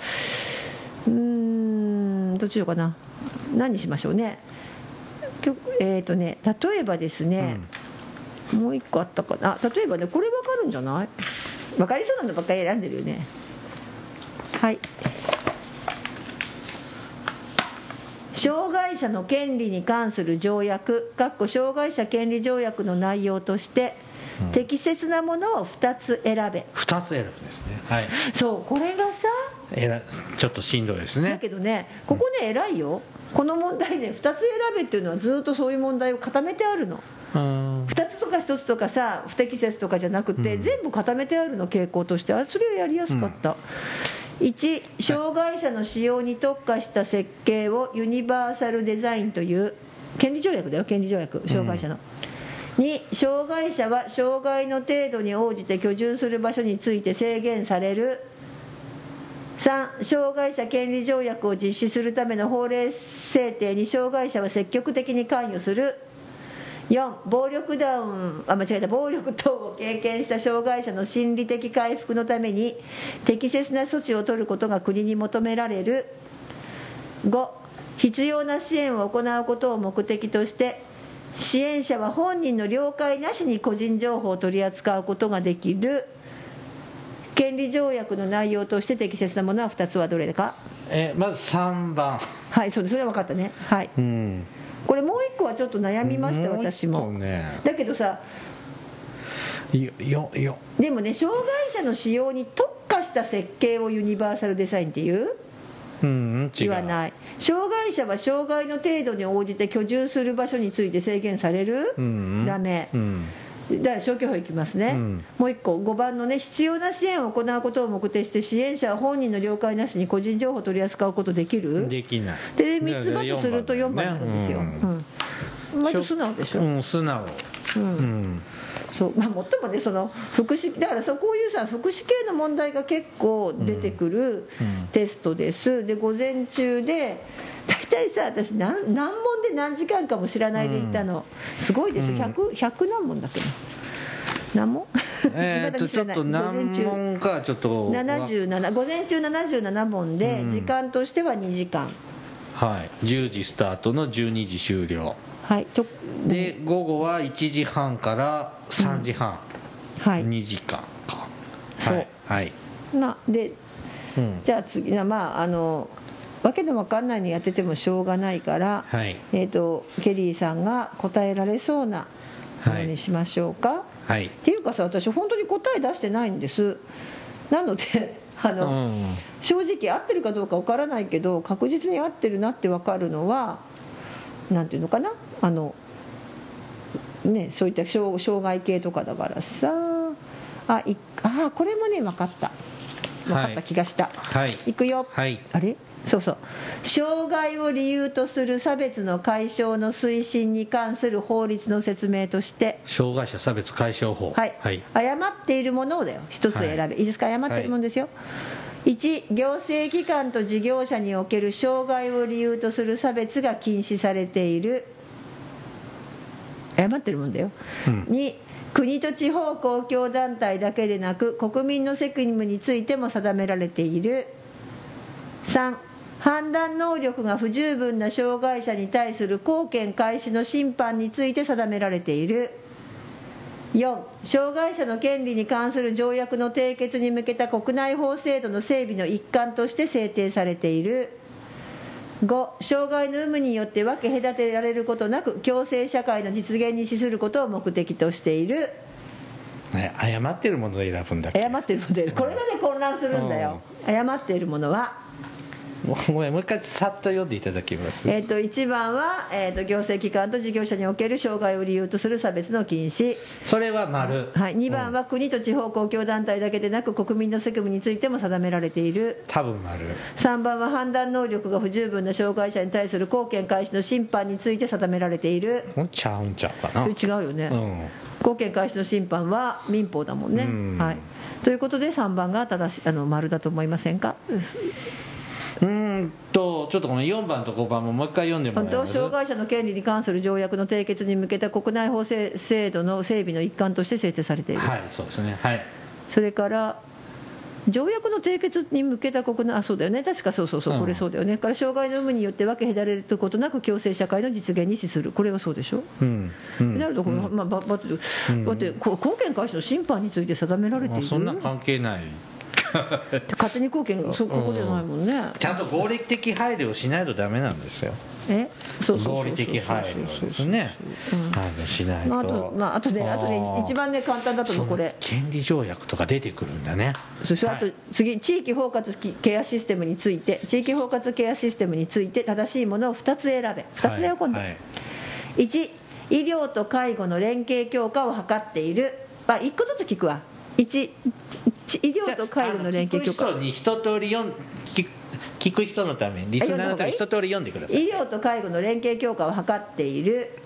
Speaker 2: うーんどっちしようかな何にしましょうね。えっ、とね例えばですね、もう一個あったかな。あ例えばねこれ分かるんじゃない？分かりそうなのばっかり選んでるよね。はい。障害者の権利に関する条約。かっこ障害者権利条約の内容として、適切なものを2つ選べ。
Speaker 1: 2つ選ぶんですね。はい。
Speaker 2: そうこれがさ
Speaker 1: えらちょっとしんどいです
Speaker 2: だ
Speaker 1: ね
Speaker 2: けどねここね偉いよこの問題ね2つ選べっていうのはずっとそういう問題を固めてあるの。
Speaker 1: うん。
Speaker 2: 2つとか1つとかさ不適切とかじゃなくて、全部固めてあるの傾向として。あそれはやりやすかった、1障害者の使用に特化した設計をユニバーサルデザインという権利条約だよ権利条約障害者の、2障害者は障害の程度に応じて居住する場所について制限される3障害者権利条約を実施するための法令制定に障害者は積極的に関与する。4暴力ダウンあ間違えた暴力等を経験した障害者の心理的回復のために適切な措置を取ることが国に求められる。5必要な支援を行うことを目的として支援者は本人の了解なしに個人情報を取り扱うことができる。権利条約の内容として適切なものは2つはどれか？
Speaker 1: えまず3番。
Speaker 2: はいそうですそれは分かったね。はい。
Speaker 1: うん。
Speaker 2: これもう一個はちょっと悩みました私も。
Speaker 1: ね
Speaker 2: だけどさ
Speaker 1: よよよ。
Speaker 2: でもね障害者の使用に特化した設計をユニバーサルデザインっていう？
Speaker 1: うん違う。
Speaker 2: 言わない。障害者は障害の程度に応じて居住する場所について制限される、
Speaker 1: うん。
Speaker 2: ダメ。
Speaker 1: うん
Speaker 2: だ消去法いきますね、
Speaker 1: うん。
Speaker 2: もう一個5番のね必要な支援を行うことを目的して支援者は本人の了解なしに個人情報を取り扱うことできる。
Speaker 1: できない。
Speaker 2: で3つ×すると4番になるんですよ、
Speaker 1: うん。
Speaker 2: うん、割と素直でしょ、
Speaker 1: うん素直。うん。
Speaker 2: そう。まあ、もっともねその福祉だからそうこういうさ福祉系の問題が結構出てくる
Speaker 1: うん。
Speaker 2: テストです、で午前中で私何何問で何時間かも知らないで行ったの、すごいでしょ。
Speaker 1: うん。
Speaker 2: 100, 100何問だっけな？何問？
Speaker 1: えーっと ちょっと何問かちょっと
Speaker 2: 77午前中77問で、
Speaker 1: うん。
Speaker 2: 時間としては2時間。
Speaker 1: はい。10時スタートの12時終了。
Speaker 2: はい。と
Speaker 1: で午後は1時半から3時半、
Speaker 2: はい。
Speaker 1: 2時間か。
Speaker 2: そう。
Speaker 1: はい、はい。
Speaker 2: なで
Speaker 1: うん。
Speaker 2: じゃあ次なまああのわけのわかんないのやっててもしょうがないから、
Speaker 1: はい。
Speaker 2: えー、とケリーさんが答えられそうなものにしましょうか、
Speaker 1: はい。
Speaker 2: っていうかさ私本当に答え出してないんです。なので あ
Speaker 1: う
Speaker 2: の、
Speaker 1: ん。
Speaker 2: 正直合ってるかどうかわからないけど確実に合ってるなってわかるのはなんていうのかな？あのねそういった障障害系とかだからさ。あいあこれもね分かった。分かった気がした、
Speaker 1: はい。
Speaker 2: いくよ。
Speaker 1: はい。
Speaker 2: あれ？そうそう。障害を理由とする差別の解消の推進に関する法律の説明として。
Speaker 1: 障害者差別解消法。
Speaker 2: はい、
Speaker 1: はい。
Speaker 2: 誤っているものをだよ。一つ選べ、い、いですか？誤っているものですよ、1行政機関と事業者における障害を理由とする差別が禁止されている。誤ってるもんだよ、
Speaker 1: うん。
Speaker 2: 2国と地方公共団体だけでなく国民の責務についても定められている。3判断能力が不十分な障害者に対する貢献開始の審判について定められている。4障害者の権利に関する条約の締結に向けた国内法制度の整備の一環として制定されている。5障害の有無によって分け隔てられることなく共生社会の実現に資することを目的としている。
Speaker 1: ね誤ってるものを選ぶんだっけ？
Speaker 2: 誤っているものでこれがね混乱するんだよ。誤っているものは
Speaker 1: もうもう一回さっと読んでいただけます。
Speaker 2: えー、と1番は、えー、と行政機関と事業者における障害を理由とする差別の禁止、
Speaker 1: それは丸。
Speaker 2: はい、2番
Speaker 1: うん
Speaker 2: は国と地方公共団体だけでなく国民の責務についても定められている。
Speaker 1: 多分丸。
Speaker 2: 3番は判断能力が不十分な障害者に対する貢献開始の審判について定められている。
Speaker 1: ちゃうんちゃうかな。
Speaker 2: 違うよね、
Speaker 1: うん。
Speaker 2: 貢献開始の審判は民法だもんね、
Speaker 1: うん。
Speaker 2: はい、ということで3番が正しいあの丸だと思いませんか？
Speaker 1: うーんとちょっとこの4番と5番ももう一回読んでもら
Speaker 2: 本当
Speaker 1: えます
Speaker 2: 障害者の権利に関する条約の締結に向けた国内法制制度の整備の一環として制定されている、
Speaker 1: はいそうですね。はい。
Speaker 2: それから条約の締結に向けた国内あそうだよね。確かそうそうそう、
Speaker 1: うん。
Speaker 2: これそうだよね。から障害の有無によって分け隔てることなく共生社会の実現に資する。これはそうでしょ、
Speaker 1: うんうん。
Speaker 2: なるとこの、まあ、ばばってだってこう貢献開始の審判について定められている。
Speaker 1: そんな関係ない
Speaker 2: 勝手に貢献そここじゃないもんね、
Speaker 1: ちゃんと合理的配慮をしないとダメなんですよ。
Speaker 2: え？そうそうそうそう。
Speaker 1: 合理的配慮ですね。配慮しないと、
Speaker 2: まあ、あと、まあ、あとね、あとね、一番ね、簡単だと思う、これ。
Speaker 1: 権利条約とか出てくるんだね。
Speaker 2: そして、あと
Speaker 1: はい、
Speaker 2: 次、地域包括ケアシステムについて、地域包括ケアシステムについて、正しいものを2つ選べ。2つだよ、今度。
Speaker 1: は。い
Speaker 2: 1、医療と介護の連携強化を図っている。あ、1個ずつ聞くわ。1、ち医療と介護の連携強化
Speaker 1: じゃああ。の聞く人に一通り読ん聞く聞く人のためにリスナーのために一通り読んでください。
Speaker 2: 医療と介護の連携強化を図っている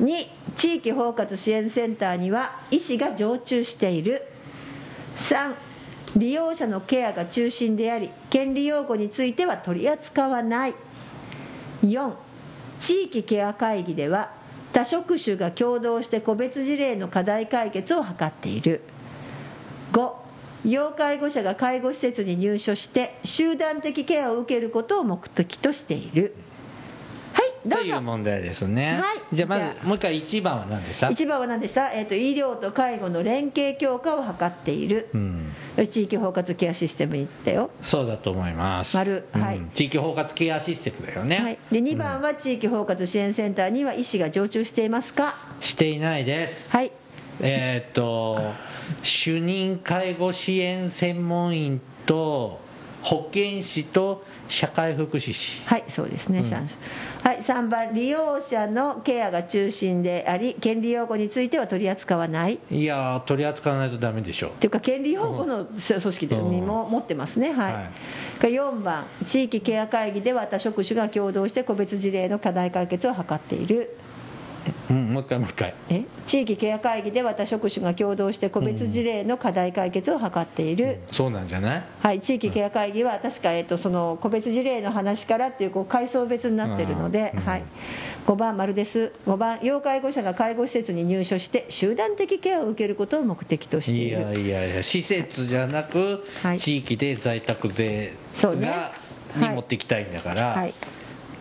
Speaker 2: 2地域包括支援センターには医師が常駐している。3利用者のケアが中心であり権利用語については取り扱わない。4地域ケア会議では多職種が共同して個別事例の課題解決を図っている5要介護者が介護施設に入所して集団的ケアを受けることを目的としている。はいど
Speaker 1: という
Speaker 2: うぞ
Speaker 1: 問題ですね、
Speaker 2: はい
Speaker 1: じゃあまずもう一回1番は何でした
Speaker 2: 1番は何でした、えー、と医療と介護の連携強化を図っている、
Speaker 1: うん。
Speaker 2: 地域包括ケアシステムに行ったよ、
Speaker 1: そうだと思います。
Speaker 2: 丸はい。
Speaker 1: うん地域包括ケアシステムだよね、
Speaker 2: はい、で2番は地域包括支援センターには医師が常駐していますか？
Speaker 1: していないです。
Speaker 2: はい。
Speaker 1: えーっと主任介護支援専門員と保健師と社会福祉士。
Speaker 2: はいそうですね、シャンシャはい3番利用者のケアが中心であり権利用語については取り扱わない。
Speaker 1: いやー取り扱わないとダメでしょ
Speaker 2: っていうか権利擁護の組織でにも持ってますね、はい。
Speaker 1: はい。
Speaker 2: が4番地域ケア会議では他職種が共同して個別事例の課題解決を図っている
Speaker 1: うんもう一回もう一回。
Speaker 2: え地域ケア会議では他職種が共同して個別事例の課題解決を図っている、
Speaker 1: そうなんじゃない？
Speaker 2: はい、地域ケア会議は確か、えっと、その個別事例の話からっていうこう階層別になってるので、
Speaker 1: うん
Speaker 2: はい、5番丸です。5番要介護者が介護施設に入所して集団的ケアを受けることを目的としている。
Speaker 1: いやいやいや施設じゃなく、
Speaker 2: はい。
Speaker 1: 地域で在宅税
Speaker 2: そうね。
Speaker 1: が、に持っていきたいんだから、
Speaker 2: はい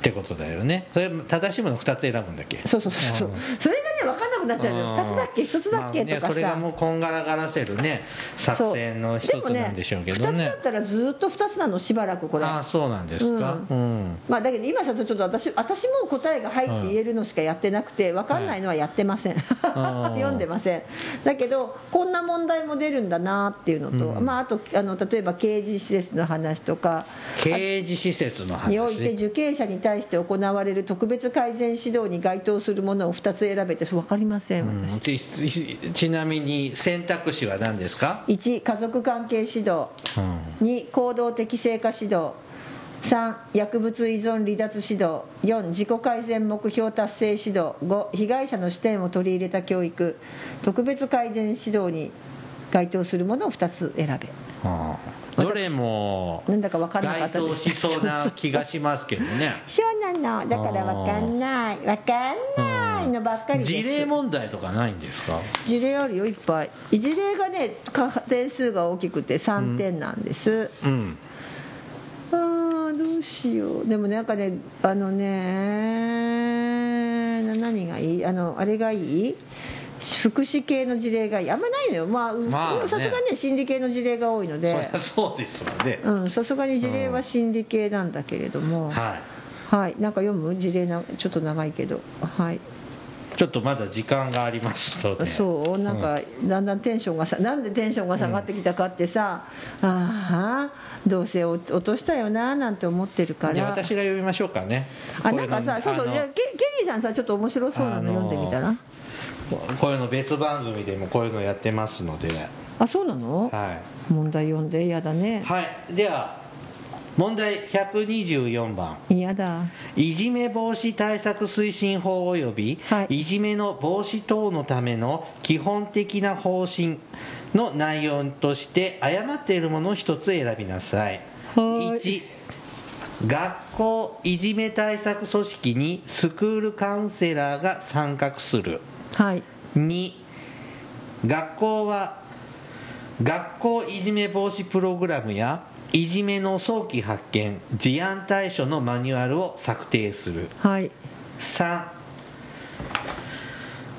Speaker 1: ってことだよね。それ正しいもの2つ選ぶんだっけ？
Speaker 2: そうそうそうそう。
Speaker 1: うん。
Speaker 2: それがね分かんなくなっちゃうの2つだっけ？1つだっけ、
Speaker 1: まあね
Speaker 2: とかさ。
Speaker 1: それがもうこんがらがらせるね。作戦の一つなんでしょうけど
Speaker 2: 2つ
Speaker 1: ね
Speaker 2: だったらずっと2つなのしばらくこれ。
Speaker 1: ああそうなんですか？うん、
Speaker 2: まあ、だけど今さちょっと私私も答えが入って言えるのしかやってなくて分かんないのはやってません、読んでません。だけどこんな問題も出るんだなっていうのと、
Speaker 1: うん。
Speaker 2: まあ、あとあの例えば刑事施設の話とか
Speaker 1: 刑事施設の
Speaker 2: において
Speaker 1: 話
Speaker 2: 受刑者に対して行われる特別改善指導に該当するものを2つ選べて分かりません
Speaker 1: うん
Speaker 2: 私、
Speaker 1: ちちなみに選択肢は何ですか、
Speaker 2: 1家族関係指導。
Speaker 1: うん
Speaker 2: 2行動的成果指導。3薬物依存離脱指導。4自己改善目標達成指導。5被害者の視点を取り入れた教育。特別改善指導に該当するものを2つ選べ。
Speaker 1: ああどれも
Speaker 2: なんだか分からなか
Speaker 1: 該
Speaker 2: ったです
Speaker 1: 当しそうな気がしますけどね。
Speaker 2: そうなの。だから分かんない。分かんないのばっかりです。
Speaker 1: 事例問題とかないんですか？
Speaker 2: 事例あるよいっぱい。事例がねか点数が大きくて3点なんです、
Speaker 1: うん。
Speaker 2: あーどうしよう。でもなんかねあのねな何がいい？あのあれがいい？福祉系の事例があんまないのよ。まあさすがにね心理系の事例が多いので。
Speaker 1: ゃそうですわね。
Speaker 2: うんさすがに事例は心理系なんだけれども、
Speaker 1: はい。
Speaker 2: はい。なんか読む事例なちょっと長いけど。はい。
Speaker 1: ちょっとまだ時間がありますので。
Speaker 2: そう。なんかだんだんテンションがさなんでテンションが下がってきたかってさ、ああどうせ落としたよななんて思ってるから。
Speaker 1: じゃあ私が読みましょうかね。
Speaker 2: あなんかさそうそう。じゃあケケリーさんさちょっと面白そうなの読んでみたら？
Speaker 1: こういうの別番組でもこういうのやってますので。
Speaker 2: あそうなの、
Speaker 1: はい。
Speaker 2: 問題読んでやだね。
Speaker 1: はい。では問題124番。
Speaker 2: 嫌だ。
Speaker 1: いじめ防止対策推進法及び、
Speaker 2: はい。
Speaker 1: い、じめの防止等のための基本的な方針の内容として誤っているものを一つ選びなさい。1学校いじめ対策組織にスクールカウンセラーが参画する
Speaker 2: はい。
Speaker 1: 2学校は学校いじめ防止プログラムやいじめの早期発見事案対処のマニュアルを策定する。
Speaker 2: はい。
Speaker 1: 3、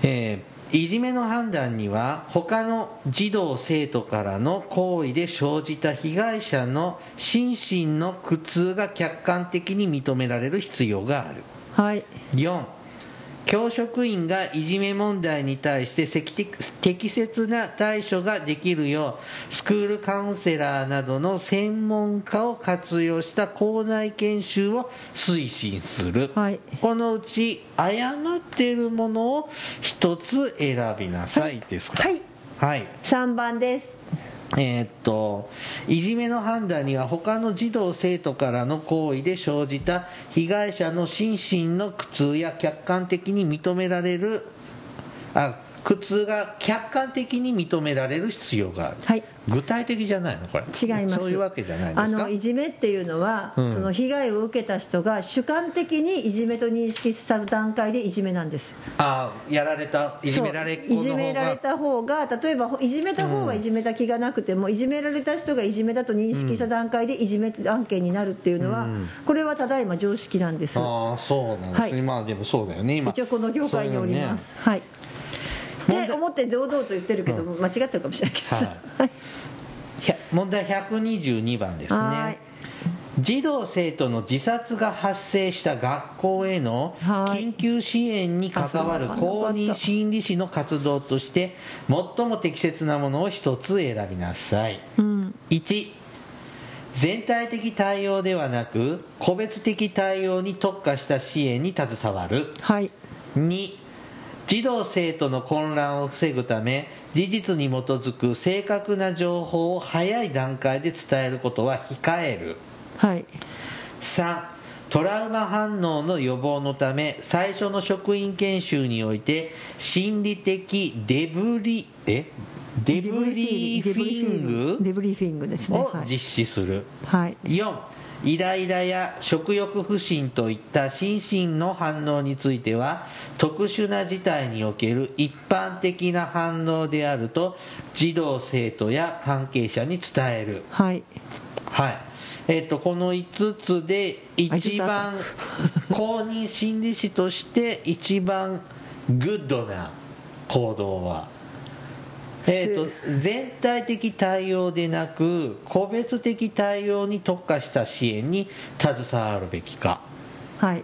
Speaker 1: えーいじめの判断には他の児童生徒からの行為で生じた被害者の心身の苦痛が客観的に認められる必要がある。
Speaker 2: はい。
Speaker 1: 4教職員がいじめ問題に対して適適切な対処ができるようスクールカウンセラーなどの専門家を活用した校内研修を推進する、
Speaker 2: はい。
Speaker 1: このうち誤っているものを一つ選びなさいですか？
Speaker 2: はい。
Speaker 1: はい。
Speaker 2: 3番です
Speaker 1: えーっといじめの判断には他の児童生徒からの行為で生じた被害者の心身の苦痛や客観的に認められるあ苦痛が客観的に認められる必要がある、
Speaker 2: はい。
Speaker 1: 具体的じゃないのこれ。
Speaker 2: 違います。
Speaker 1: そういうわけじゃないですか？
Speaker 2: あのいじめっていうのは、
Speaker 1: うん。
Speaker 2: その被害を受けた人が主観的にいじめと認識した段階でいじめなんです。
Speaker 1: あやられたいじめられ
Speaker 2: いじめられ
Speaker 1: が
Speaker 2: た方が例えばいじめた方はいじめた気がなくても、いじめられた人がいじめだと認識した段階でいじめ案件になるっていうのは、
Speaker 1: うん。
Speaker 2: これはただいま常識なんです。
Speaker 1: ああそうなんですね、
Speaker 2: はい。
Speaker 1: まあでもそうだよね今。
Speaker 2: 一応この業界におります、はい思って堂々と言ってるけど、間違ってるかもしれないけど。さ、
Speaker 1: はい。問題122番です
Speaker 2: はい。
Speaker 1: ね児童生徒の自殺が発生した学校への
Speaker 2: はい。
Speaker 1: 緊急支援に関わる公認心理師の活動として最も適切なものを一つ選びなさい。
Speaker 2: うん。
Speaker 1: 1全体的対応ではなく個別的対応に特化した支援に携わる。
Speaker 2: はい。
Speaker 1: 2児童生徒の混乱を防ぐため事実に基づく正確な情報を早い段階で伝えることは控える。
Speaker 2: はい。
Speaker 1: 3トラウマ反応の予防のため最初の職員研修において心理的デブリえ？デブリフィング？
Speaker 2: デブリフィングですね。
Speaker 1: を
Speaker 2: はい。
Speaker 1: 実施する、
Speaker 2: はい。
Speaker 1: 4イライラや食欲不振といった心身の反応については特殊な事態における一般的な反応であると児童生徒や関係者に伝える。
Speaker 2: はい。
Speaker 1: はい。えっとこの5つで一
Speaker 2: あ
Speaker 1: 番公認心理師として一番グッドな行動は？えー、と全体的対応でなく個別的対応に特化した支援に携わるべきか。
Speaker 2: はい。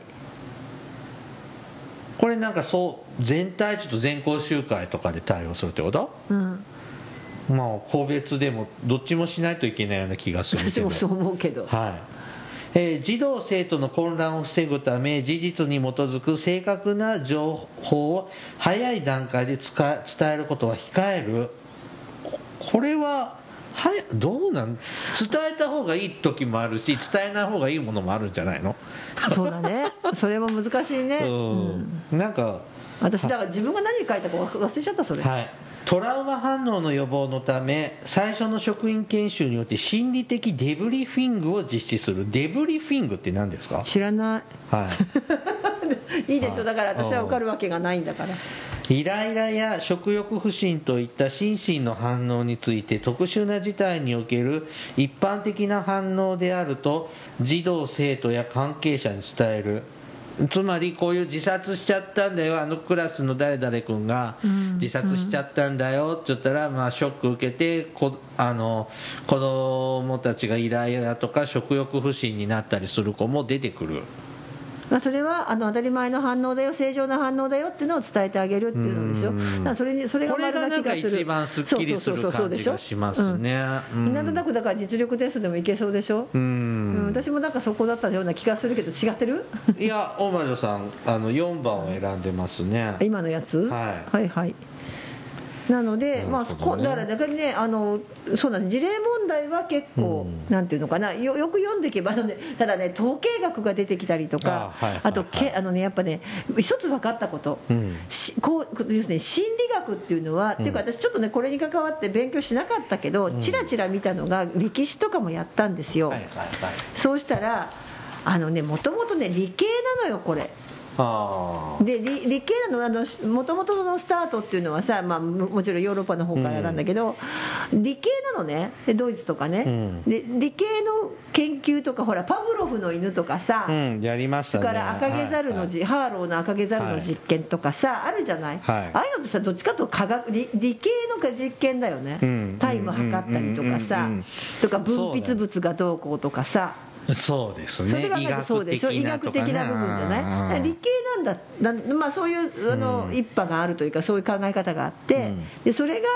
Speaker 1: これなんかそう全体ちょっと全校集会とかで対応するってこと？
Speaker 2: うん。
Speaker 1: まあ個別でもどっちもしないといけないような気がするけど。
Speaker 2: 私もそう思うけど。
Speaker 1: はいえー児童生徒の混乱を防ぐため事実に基づく正確な情報を早い段階で伝えることは控える。ここれははやどうなん？伝えた方がいい時もあるし伝えない方がいいものもあるんじゃないの？
Speaker 2: そうだね。それも難しいね、うん。
Speaker 1: うん。なんか
Speaker 2: 私だから自分が何書いたか忘れちゃったそれ、
Speaker 1: はいトラウマ反応の予防のため最初の職員研修によって心理的デブリフィングを実施する。デブリフィングって何ですか？
Speaker 2: 知らな
Speaker 1: はい。
Speaker 2: い いいでしょ。だから私は受かるわけがないんだから。
Speaker 1: イライラや食欲不振といった心身の反応について特殊な事態における一般的な反応であると児童生徒や関係者に伝えるつまりこういう自殺しちゃったんだよ。あのクラスの誰々君が自殺しちゃったんだよ。って言ったら、まあ、ショック受けてこあの子供たちがイライラとか食欲不振になったりする子も出てくる
Speaker 2: まあそれはあの当たり前の反応だよ正常な反応だよっていうのを伝えてあげるっていうのでしょ。
Speaker 1: うん。
Speaker 2: だそれにそれが丸
Speaker 1: がな
Speaker 2: 気がする。
Speaker 1: 一番すっきりする
Speaker 2: そうそうそうそう
Speaker 1: 感じ
Speaker 2: でしょ
Speaker 1: がしますねうん
Speaker 2: なんとなくだから実力テストでもいけそうでしょ、
Speaker 1: う
Speaker 2: うん
Speaker 1: ん
Speaker 2: 私もなんかそこだったような気がするけど違ってる
Speaker 1: いや大魔女さんあの4番を選んでますね
Speaker 2: 今のやつ、
Speaker 1: はい
Speaker 2: はいはいなので、まあ、
Speaker 1: なるほどね。
Speaker 2: こだからだからねあのそうなんです。事例問題は結構、
Speaker 1: うん。
Speaker 2: なんていうのかな。よよく読んでいけばあの、ね、ただね統計学が出てきたりとか
Speaker 1: あはいはいはい。
Speaker 2: とけあのねやっぱね一つ分かったこと、
Speaker 1: うん。
Speaker 2: しこう要するに心理学っていうのは、っていうか私ちょっとねこれに関わって勉強しなかったけど、ちらちら見たのが歴史とかもやったんですよ、
Speaker 1: はいはいはい。
Speaker 2: そうしたらあのねもともとね理系なのよこれで理理系なのもともとのスタートっていうのはさ、まあ、ももちろんヨーロッパの方からなんだけど、理系なのね。でドイツとかね、
Speaker 1: うん。
Speaker 2: で理系の研究とかほらパブロフの犬とかさ、
Speaker 1: うんやりましたね。
Speaker 2: それから赤毛猿のじ、ハーローの赤毛猿の実験とかさ、あるじゃない、
Speaker 1: はい。
Speaker 2: ああいうのってさどっちかと科学理理系の実験だよね、
Speaker 1: うん。
Speaker 2: タイム測ったりとかさ、
Speaker 1: うんうんうんうん。
Speaker 2: とか分泌物がどうこうとかさ
Speaker 1: そうですね。
Speaker 2: それがなんかそうでしょ。医学的な部分じゃない？理系なんだなまあ、そういうあの、
Speaker 1: うん。
Speaker 2: 一派があるというかそういう考え方があって、
Speaker 1: うん。
Speaker 2: でそれが、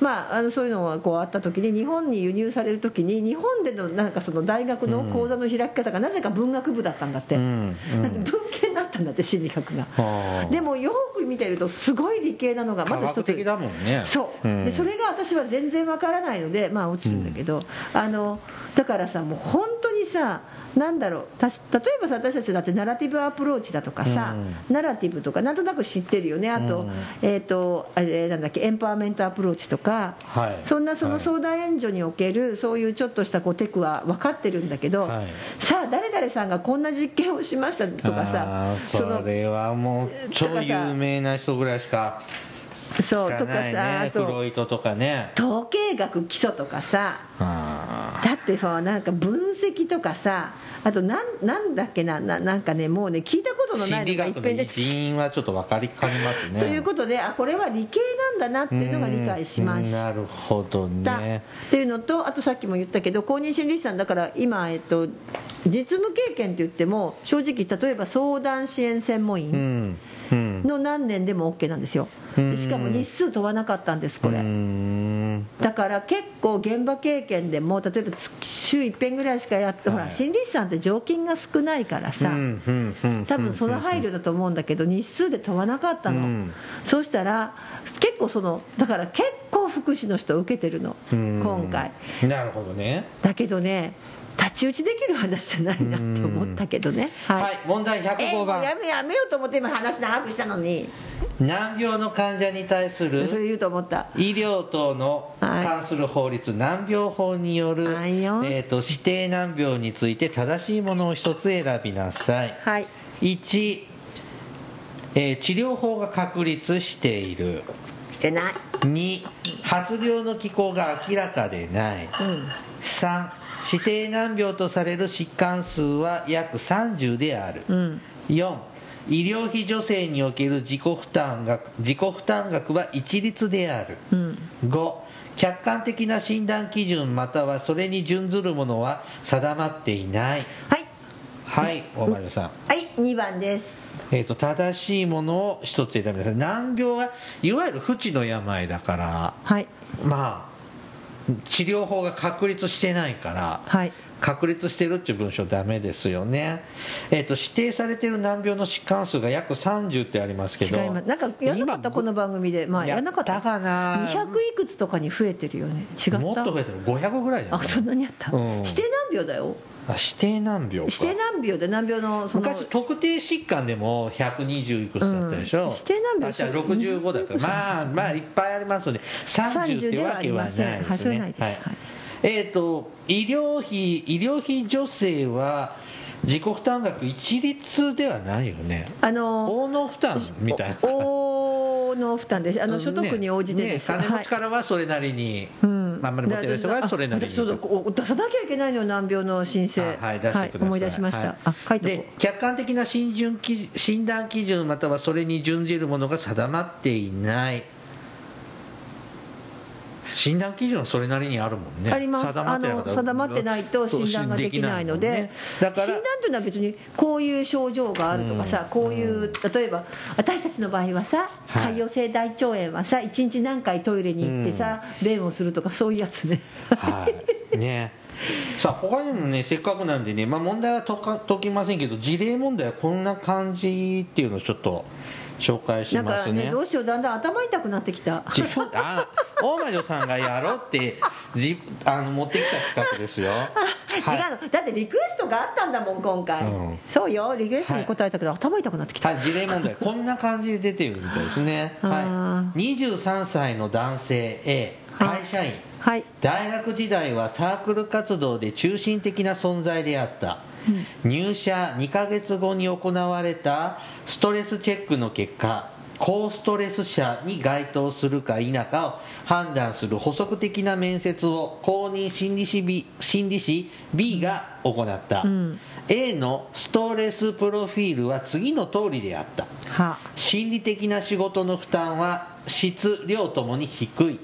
Speaker 2: まあ、あのそういうのがこうあった時に日本に輸入される時に日本でのなんかその大学の講座の開き方がなぜか文学部だったんだって、文系だったんだって心理学が。でもよく見てるとすごい理系なのがまず一つ。
Speaker 1: 科学的だもんね。
Speaker 2: そう、
Speaker 1: ん。
Speaker 2: でそれが私は全然わからないのでまあ落ちるんだけど、あのだからさもう本当にさなんだろうた例えばさ私たちだってナラティブアプローチだとかさ、ナラティブとかなんとなく知ってるよね。あと,、
Speaker 1: うん
Speaker 2: えー、とあれなんだっけエンパワーメントアプローチとか、
Speaker 1: はい。
Speaker 2: そんなその
Speaker 1: はい。
Speaker 2: 相談援助におけるそういうちょっとしたこうテクは分かってるんだけど、
Speaker 1: はい。
Speaker 2: さあ誰々さんがこんな実験をしましたとか
Speaker 1: あ
Speaker 2: さ
Speaker 1: ーそれはもう超有名な人ぐらいしか
Speaker 2: そうとかさあ
Speaker 1: ねフロ
Speaker 2: と
Speaker 1: イトとかね。
Speaker 2: 統計学基礎とかさ。
Speaker 1: あ
Speaker 2: だってさなんか分析とかさあとなんなんだっけなななんかねもうね聞いたこと
Speaker 1: ー
Speaker 2: のない
Speaker 1: の
Speaker 2: のがいっぺんで
Speaker 1: 一因はちょっと分かりかねますね。
Speaker 2: ということであこれは理系なんだなっていうのが理解しました。
Speaker 1: うんなるほど
Speaker 2: た
Speaker 1: ね。
Speaker 2: っていうのとあとさっきも言ったけど公認心理師さんだから今、えっと、実務経験って言っても正直例えば相談支援専門
Speaker 1: う
Speaker 2: 員の何年でも OK なんですよ。
Speaker 1: うん
Speaker 2: しかも日数問わなかったんですこれ。だから結構現場経験でも例えば月週1遍ぐらいしかやって、ほ
Speaker 1: はい。
Speaker 2: ら心理師さんって常勤が少ないからさ、多分その配慮だと思うんだけど日数で問わなかったの、
Speaker 1: うん。
Speaker 2: そうしたら結構そのだから結構福祉の人受けてるの
Speaker 1: うん。
Speaker 2: 今回。
Speaker 1: なるほどね。
Speaker 2: だけどね太刀打ちできる話じゃないなって思ったけどね。
Speaker 1: はい、問題
Speaker 2: えー
Speaker 1: 105番
Speaker 2: もうやめやめようと思って今話長くしたのに。
Speaker 1: 難病の患者に対する
Speaker 2: それ言うと思った。
Speaker 1: 医療等の
Speaker 2: はい。
Speaker 1: 関する法律、難病法による、
Speaker 2: はいよ。
Speaker 1: えー、と指定難病について正しいものを一つ選びなさい。
Speaker 2: はい。
Speaker 1: 1、えー治療法が確立している。
Speaker 2: してない。
Speaker 1: 2発病の機構が明らかでない。
Speaker 2: うん。
Speaker 1: 3指定難病とされる疾患数は約30である、
Speaker 2: うん。
Speaker 1: 4医療費助成における自己負担額自己負担額は一律である、
Speaker 2: うん。
Speaker 1: 5客観的な診断基準またはそれに準ずるものは定まっていない。
Speaker 2: はい。
Speaker 1: はい大前田さん、
Speaker 2: はい2番です。
Speaker 1: えー、と正しいものを一つ選びなさい。難病はいわゆる不治の病だから。
Speaker 2: はい。
Speaker 1: まあ治療法が確立してないから
Speaker 2: はい。
Speaker 1: 確立してるっていう文章ダメですよね、えー、と指定されている難病の疾患数が約30ってありますけど
Speaker 2: 違います。なんかやんなかった
Speaker 1: 今
Speaker 2: この番組で。まあやんなかった。
Speaker 1: やったかな。
Speaker 2: 200いくつとかに増えてるよね。違った。
Speaker 1: もっと増えてる。500ぐらいじゃない？
Speaker 2: あそんなにあった、
Speaker 1: うん。
Speaker 2: 指定難病だよ
Speaker 1: あ指定難病か。
Speaker 2: 指定難病で難病のその。
Speaker 1: 昔特定疾患でも120いくつだったでしょ、
Speaker 2: うん。指定難病
Speaker 1: あじゃあ65だからまあまあいっぱいありますので30ってわけはないです。ね
Speaker 2: はい。
Speaker 1: えっ、と医療費医療費助成は自己負担額一律ではないよね。
Speaker 2: あの
Speaker 1: 応能負担みたいな。
Speaker 2: 大の負担です。あの所得に応じてです、
Speaker 1: ねね金持
Speaker 2: はい
Speaker 1: ちからはそれなりに、
Speaker 2: うん。
Speaker 1: あんまり持ってる人はそれなりに。
Speaker 2: 出さなきゃいけないのよ難病の申請。
Speaker 1: あはい、出してください、
Speaker 2: 思い出しました、
Speaker 1: はい。
Speaker 2: あ書いてお
Speaker 1: で
Speaker 2: こ
Speaker 1: 客観的な診準基診断基準またはそれに準じるものが定まっていない診断基準はそれなりにあるもんね。
Speaker 2: あります。
Speaker 1: 定ま
Speaker 2: 定まってないと診断ができないので。
Speaker 1: ね。だから
Speaker 2: 診断というのは別にこういう症状があるとかさ、こういう例えば私たちの場合はさ
Speaker 1: はい。
Speaker 2: 潰瘍性大腸炎はさ一日何回トイレに行ってさ、便をするとかそういうやつね。
Speaker 1: はい。ね。さあ他にもねせっかくなんでね、まあ、問題は解きませんけど事例問題はこんな感じっていうのをちょっと紹介し
Speaker 2: なんか
Speaker 1: ますね
Speaker 2: ねどうしようだんだん頭痛くなってきた。
Speaker 1: 自分あ 大魔女さんがやろうってじあの持ってきた企画ですよ、はい。
Speaker 2: 違うの。だってリクエストがあったんだもん今回、
Speaker 1: うん。
Speaker 2: そうよリクエストに答えたけど、頭痛くなってきた、
Speaker 1: はい、事例問題。こんな感じで出てるみたいですね、
Speaker 2: あ
Speaker 1: はい、23歳の男性 A
Speaker 2: はい。
Speaker 1: 会社員、
Speaker 2: はい。
Speaker 1: 大学時代はサークル活動で中心的な存在であった、入社2ヶ月後に行われたストレスチェックの結果高ストレス者に該当するか否かを判断する補足的な面接を公認心理師 B, 心理師 B が行った、
Speaker 2: ん。
Speaker 1: A のストレスプロフィールは次の通りであった。
Speaker 2: は。
Speaker 1: 心理的な仕事の負担は質量ともに低い。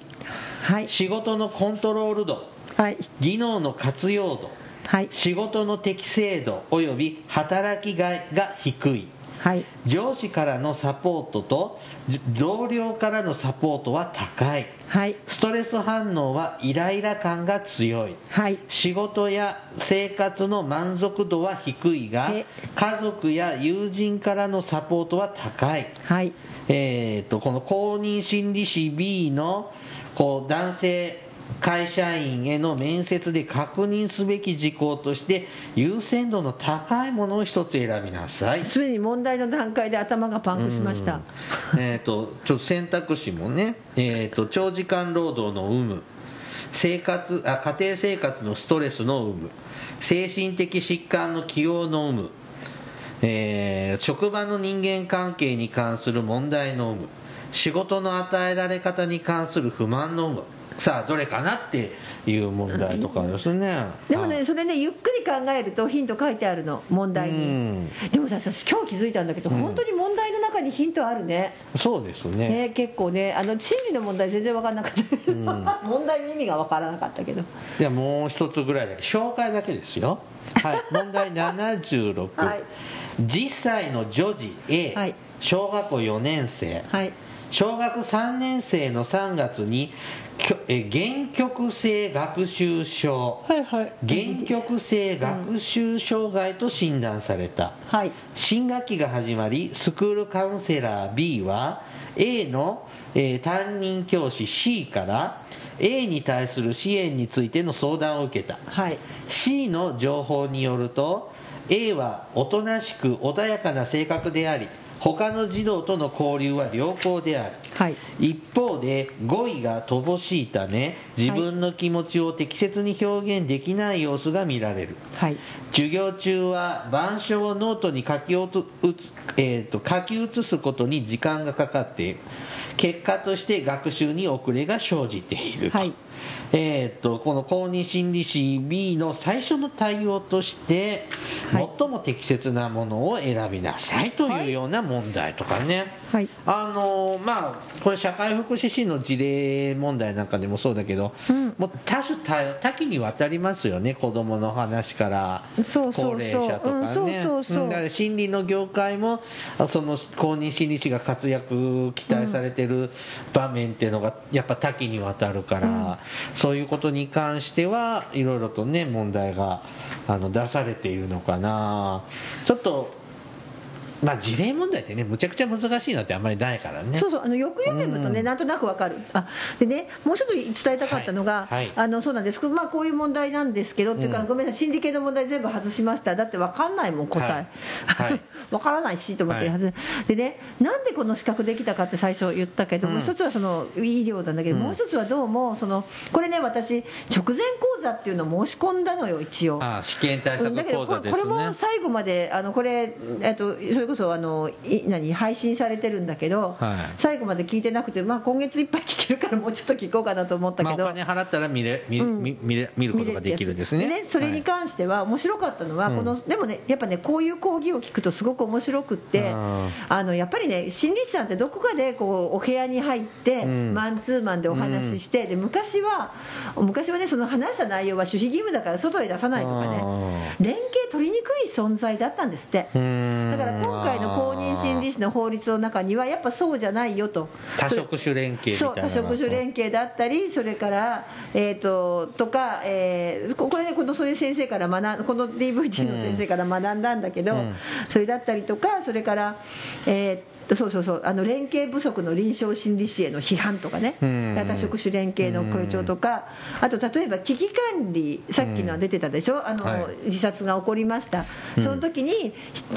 Speaker 2: はい。
Speaker 1: 仕事のコントロール度。
Speaker 2: はい。
Speaker 1: 技能の活用度
Speaker 2: はい。
Speaker 1: 仕事の適正度および働きがいが低い。
Speaker 2: はい。
Speaker 1: 上司からのサポートとじ同僚からのサポートは高い。
Speaker 2: はい。
Speaker 1: ストレス反応はイライラ感が強い。
Speaker 2: はい。
Speaker 1: 仕事や生活の満足度は低いが
Speaker 2: え
Speaker 1: 家族や友人からのサポートは高い。
Speaker 2: はい。
Speaker 1: えー、とこの公認心理師 B のこう男性会社員への面接で確認すべき事項として優先度の高いものを一つ選びなさい。
Speaker 2: すでに問題の段階で頭がパンクしました。
Speaker 1: えー、とちょっと選択肢もね、えー、と長時間労働の有無。生活あ家庭生活のストレスの有無。精神的疾患の起用の有無、えー職場の人間関係に関する問題の有無。仕事の与えられ方に関する不満の有無さあどれかなっていう問題とかですね。
Speaker 2: でもねそれねゆっくり考えるとヒント書いてあるの問題
Speaker 1: う
Speaker 2: に
Speaker 1: ん。
Speaker 2: でもさ私今日気づいたんだけど、本当に問題の中にヒントあるね。
Speaker 1: そうですね。
Speaker 2: ね結構ねあの心理の問題全然分かんなかった、問題の意味が分からなかったけど。
Speaker 1: じゃあもう一つぐらいだけ紹介だけですよ。はい。問題76、
Speaker 2: はい。
Speaker 1: 10歳の女児 A、
Speaker 2: はい。
Speaker 1: 小学校4年生。
Speaker 2: はい。
Speaker 1: 小学3年生の3月にきょえ限局性学習症。
Speaker 2: はいはい。
Speaker 1: 限局性学習障害と診断された、
Speaker 2: はい。
Speaker 1: 新学期が始まりスクールカウンセラー B は A の、えー担任教師 C から A に対する支援についての相談を受けた。
Speaker 2: はい。
Speaker 1: C の情報によると A はおとなしく穏やかな性格であり他の児童との交流は良好である。
Speaker 2: はい。
Speaker 1: 一方で語彙が乏しいため自分の気持ちを適切に表現できない様子が見られる。
Speaker 2: はい。
Speaker 1: 授業中は板書をノートに書き写うつえーと書き写すことに時間がかかって結果として学習に遅れが生じていると,、
Speaker 2: はい
Speaker 1: えー、とこの公認心理師 B の最初の対応として、
Speaker 2: はい。
Speaker 1: 最も適切なものを選びなさいというような問題とかね、
Speaker 2: はい。
Speaker 1: あのーまあこれ社会福祉士の事例問題なんかでもそうだけど、
Speaker 2: うん。
Speaker 1: もう多種多多岐にわたりますよね子供の話から高齢者とかね。だから心理の業界もあその公認心理師が活躍期待されてる場面っていうのがやっぱ多岐にわたるから、そういうことに関してはいろいろとね問題があの出されているのかな。ちょっとまあ事例問題ってねむちゃくちゃ難しいのってあんまりないからね。
Speaker 2: そうそう。あのよく読むとね、
Speaker 1: うん。
Speaker 2: なんとなくわかる。あでねもうちょっと伝えたかったのが、
Speaker 1: はい。はい。
Speaker 2: あのそうなんです。まあこういう問題なんですけど、っていうか
Speaker 1: うん。
Speaker 2: ごめんなさい心理系の問題全部外しました。だってわかんないもん答え、
Speaker 1: はい。はい。
Speaker 2: わからないしと思って
Speaker 1: はい。
Speaker 2: でねなんでこの資格できたかって最初言ったけど、
Speaker 1: うん。
Speaker 2: もう一つはその医療なんだけど、
Speaker 1: うん。
Speaker 2: もう一つはどうもそのこれね私直前講座っていうのを申し込んだのよ一応。
Speaker 1: ああ試験対策
Speaker 2: だけど
Speaker 1: 講座ですね。
Speaker 2: これこれも最後まであのこれ、えっと、こそあのい何配信されてるんだけど、
Speaker 1: はい。
Speaker 2: 最後まで聞いてなくて、まあ、今月いっぱい聞けるからもうちょっと聞こうかなと思った
Speaker 1: まあ、
Speaker 2: けど、
Speaker 1: お金払ったら見れ見,、
Speaker 2: うん。
Speaker 1: 見見れ見ることができるですね。
Speaker 2: それに関しては面白かったのは、
Speaker 1: うん。
Speaker 2: このでもねやっぱねこういう講義を聞くとすごく面白くって、
Speaker 1: うん。
Speaker 2: あのやっぱりね心理師さんってどこかでこうお部屋に入って、
Speaker 1: うん。
Speaker 2: マンツーマンでお話しして、で昔は昔はねその話した内容は守秘義務だから外へ出さないとかね連携取りにくい存在だったんですって。
Speaker 1: うん。
Speaker 2: だから今回の公認心理師の法律の中にはやっぱそうじゃないよと。
Speaker 1: 多職種連携みたいな
Speaker 2: そう多職種連携だったりそれから、えー、ととか、えーここれねこのそういう先生から学んこの DVD の先生から学んだんだけど、
Speaker 1: うん。
Speaker 2: それだったりとかそれから、えーそうそうそうあの連携不足の臨床心理士への批判とかね、
Speaker 1: うん。
Speaker 2: 多職種連携の強調とか、あと例えば危機管理さっきのは出てたでしょ、あの
Speaker 1: はい。
Speaker 2: 自殺が起こりました、
Speaker 1: うん。
Speaker 2: その時に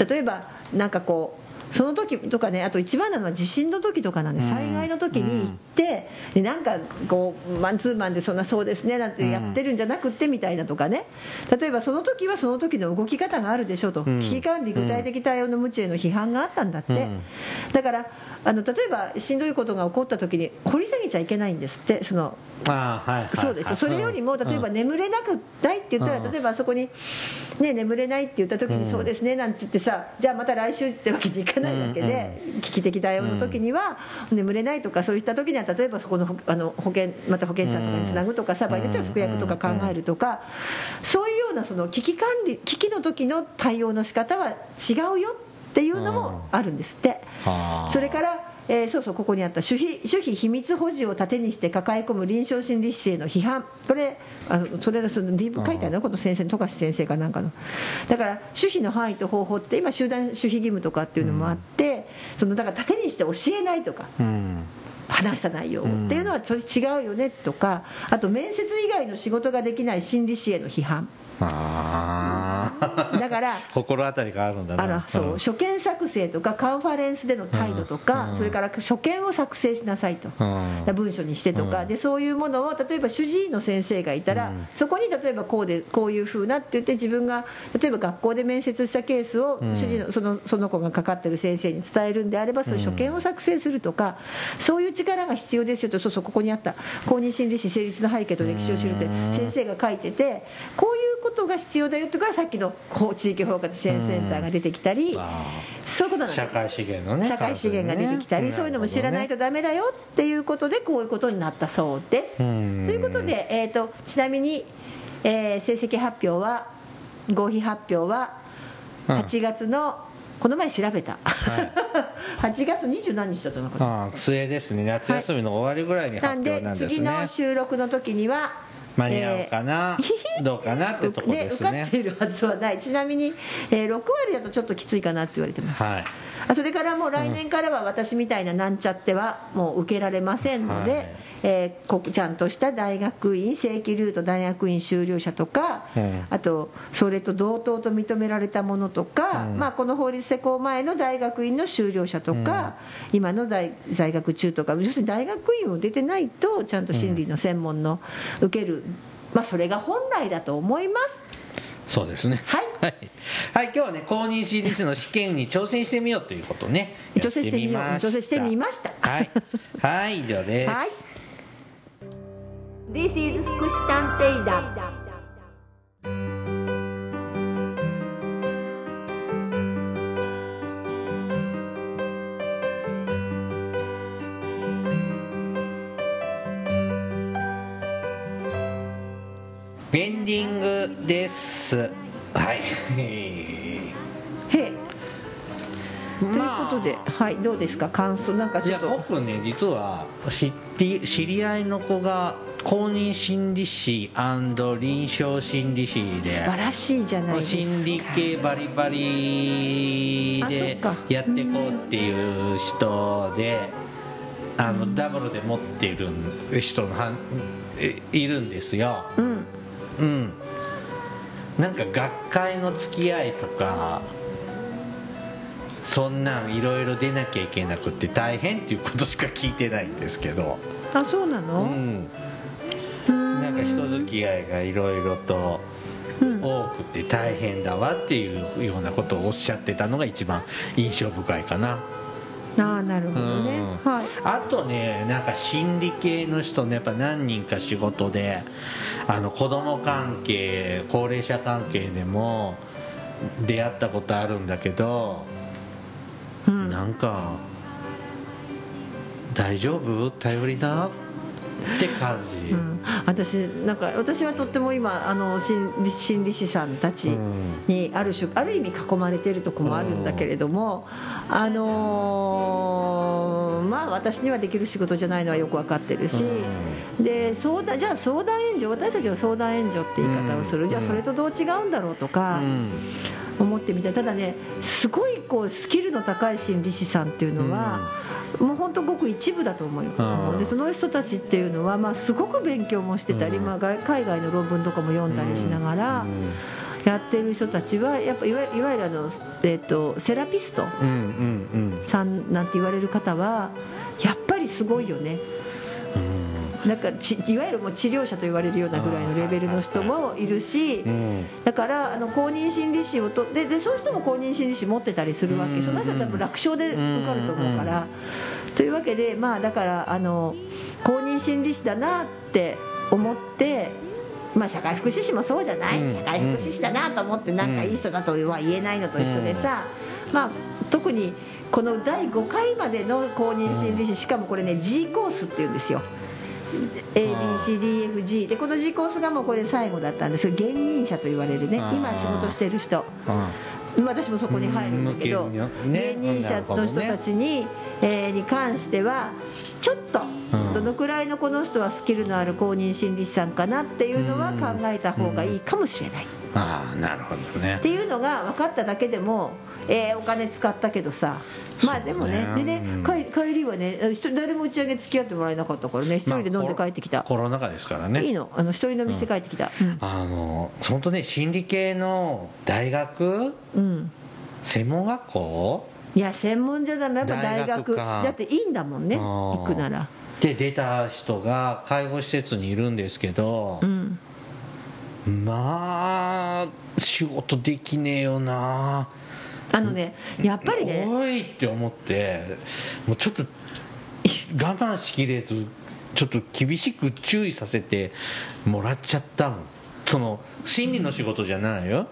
Speaker 2: 例えばなんかこうその時とかねあと一番なのは地震の時とかなんで
Speaker 1: うん。
Speaker 2: 災害の時に行って、でなんかこうマンツーマンでそんなそうですねなん。てやってるんじゃなくってみたいなとかね。例えばその時はその時の動き方があるでしょと、
Speaker 1: うん。
Speaker 2: 危機管理具体的対応の無知への批判があったんだって、
Speaker 1: うん。
Speaker 2: だからあの例えばしんどいことが起こった時に掘り下げちゃいけないんですってその
Speaker 1: あはいはいはい。
Speaker 2: そうでしょそれよりも
Speaker 1: うん
Speaker 2: 例えば眠れなくないって言った
Speaker 1: うん。
Speaker 2: ら例えばあそこに、ね、眠れないって言った時
Speaker 1: うん。
Speaker 2: にそうですねなんて言ってさじゃあまた来週ってわけにいかないわけで危機的対応の時には眠れないとかそういった時には例えばそこのほあの保険また保険者とかにつなぐとかさ場合によっては服薬とか考えるとかそういうようなその危機管理危機の時の対応の仕方は違うよっていうのもあるんですって。
Speaker 1: はあ。
Speaker 2: それから、えーそうそうここにあった守秘守秘秘密保持を盾にして抱え込む臨床心理士への批判。これあのそれがその D 部書いてあるの？この先生の富樫先生かなんかの。だから守秘の範囲と方法って今集団守秘義務とかっていうのもあって、そのだから盾にして教えないとか
Speaker 1: うん。
Speaker 2: 話した内容
Speaker 1: うん。
Speaker 2: っていうのはそれ違うよねとかあと面接以外の仕事ができない心理師への批判
Speaker 1: ああ
Speaker 2: だから
Speaker 1: 心当たりがあるんだな。
Speaker 2: あらそう、
Speaker 1: ん
Speaker 2: 書簡作成とかカンファレンスでの態度とか、
Speaker 1: うん。
Speaker 2: それから書簡を作成しなさいと、
Speaker 1: うん。
Speaker 2: 文書にしてとか、
Speaker 1: うん。
Speaker 2: でそういうものを例えば主治医の先生がいたら、
Speaker 1: うん。
Speaker 2: そこに例えばこうでこういうふうなって言って自分が例えば学校で面接したケースを
Speaker 1: うん。
Speaker 2: 主治医のそのその子がかかってる先生に伝えるんであればそういう書簡を作成するとか、そういう力が必要ですよと。そうそうここにあった公認心理師成立の背景と歴史を知るって
Speaker 1: うん。
Speaker 2: 先生が書いててこういうことが必要だよってからさっきのこう地域包括支援センターが出てきたり、
Speaker 1: あ
Speaker 2: そういうことなん
Speaker 1: 社会資源のね
Speaker 2: 社会資源が出てきたり、
Speaker 1: ね。
Speaker 2: そういうのも知らないとダメだよっていうことでこういうことになったそうです。
Speaker 1: うん。
Speaker 2: ということで、えー、とちなみに、えー成績発表は合否発表は
Speaker 1: うん。
Speaker 2: 8月の、この前調べた、8月20何日だったのかな、
Speaker 1: ああ末ですね。夏休みの終わりぐらいに発
Speaker 2: なんで
Speaker 1: 表なんです
Speaker 2: 次
Speaker 1: ね
Speaker 2: の収録の時には
Speaker 1: 間に合うかな、どうかなってとこ
Speaker 2: ね、
Speaker 1: ですね。
Speaker 2: 受かっているはずはない。ちなみに、えー6割だとちょっときついかなって言われてます。
Speaker 1: はい。
Speaker 2: あそれからもう来年からは私みたいななんちゃってはもう受けられませんので、
Speaker 1: はい
Speaker 2: えーこちゃんとした大学院正規ルート大学院修了者とか、
Speaker 1: うん
Speaker 2: あとそれと同等と認められたものとか、
Speaker 1: うん。
Speaker 2: まあ、この法律施行前の大学院の修了者とか、今の大在学中とか要するに大学院を出てないとちゃんと心理の専門の受ける、まあ、それが本来だと思います。
Speaker 1: そうですね。
Speaker 2: はい。
Speaker 1: はい、はい、今日はね公認心理師の試験に挑戦してみようということをね
Speaker 2: 挑戦してみよう挑戦してみました
Speaker 1: はい、はい、以上です、
Speaker 2: はい This is 福祉探偵団
Speaker 1: エンディングです。はい。
Speaker 2: へえ。ということで、はい、どうですか？感想なんかちょっと。
Speaker 1: 僕ね実は知り知り合いの子が公認心理師臨床心理師で。
Speaker 2: 素晴らしいじゃないですか。
Speaker 1: 心理系バリバリでやっていこうっていう人であのダブルで持っている人のいるんですよ。
Speaker 2: うん。
Speaker 1: うん。なんか学会の付き合いとかそんなんいろいろ出なきゃいけなくって大変っていうことしか聞いてないんですけど。
Speaker 2: あそうな
Speaker 1: う
Speaker 2: の、
Speaker 1: ん
Speaker 2: うん
Speaker 1: なんか人付き合いがいろいろと
Speaker 2: うん
Speaker 1: 多くて大変だわっていうようなことをおっしゃってたのが一番印象深いかな。
Speaker 2: ああなるほどね、
Speaker 1: うん。
Speaker 2: はい。
Speaker 1: あとねなんか心理系の人ねやっぱ何人か仕事であの子供関係高齢者関係でも出会ったことあるんだけど、
Speaker 2: うん。
Speaker 1: なんか大丈夫？頼りな？って感じ、
Speaker 2: うん。私なんか私はとっても今あの心理心理師さんたち
Speaker 1: うん。
Speaker 2: にある種ある意味囲まれてるとこもあるんだけれども、あのーまあ私にはできる仕事じゃないのはよく分かってるし、で相談じゃあ相談援助私たちは相談援助って言い方をする、
Speaker 1: うん
Speaker 2: じゃあそれとどう違うんだろうとか
Speaker 1: うん。
Speaker 2: 思ってみたただねすごいこうスキルの高い心理師さんっていうのは、もう本当ごく一部だと思うよ、
Speaker 1: うん。
Speaker 2: でその人たちっていうのは、まあ、すごく勉強もしてたり、
Speaker 1: うん。
Speaker 2: まあ、外海外の論文とかも読んだりしながら
Speaker 1: うん。
Speaker 2: やってる人たちはやっぱいわいわゆるあの、えっとセラピストさんなんて言われる方はやっぱりすごいよね。なんかちいわゆるもう治療者と言われるようなぐらいのレベルの人もいるし
Speaker 1: うん。
Speaker 2: だからあの公認心理師をとででそういう人も公認心理師持ってたりするわけ。
Speaker 1: うん
Speaker 2: その人は多分楽勝で受かると思うからというわけでまあだからあの公認心理師だなって思ってまあ、社会福祉士もそうじゃない、
Speaker 1: うん。
Speaker 2: 社会福祉士だなと思ってなんかいい人だとは言えないのと一緒でさ、まあ、特にこの第5回までの公認心理師しかもこれね G コースっていうんですよ。ABCDFG でこの G コースがもうこれで最後だったんです。が現任者と言われるね今仕事してる人。
Speaker 1: うん
Speaker 2: 私もそこに入るんだけど、
Speaker 1: うん向けにね
Speaker 2: 現任者の人たちに,、えーに関してはちょっと
Speaker 1: うん。
Speaker 2: どのくらいのこの人はスキルのある公認心理師さんかなっていうのは考えた方がいいかもしれない、っ
Speaker 1: ああなるほどね。
Speaker 2: ていうのが分かっただけでも、えーお金使ったけどさ。まあでもね。でね
Speaker 1: うん。
Speaker 2: 帰帰りはね一人誰も打ち上げ付き合ってもらえなかったからね。一人で飲んで帰ってきた、
Speaker 1: コロナ禍ですからね。
Speaker 2: いいの？あの一人飲みして帰ってきた。
Speaker 1: あの本当ね心理系の大学？
Speaker 2: うん、うん
Speaker 1: 専門学校？
Speaker 2: いや専門じゃダメ。やっぱ大学。だっていいんだもんね。行くなら。
Speaker 1: で出た人が介護施設にいるんですけど。
Speaker 2: う、ん。
Speaker 1: まあ仕事できねえよな
Speaker 2: あのねやっぱりね
Speaker 1: おいって思ってもうちょっと我慢しきれずちょっと厳しく注意させてもらっちゃったもんその心理の仕事じゃないよ、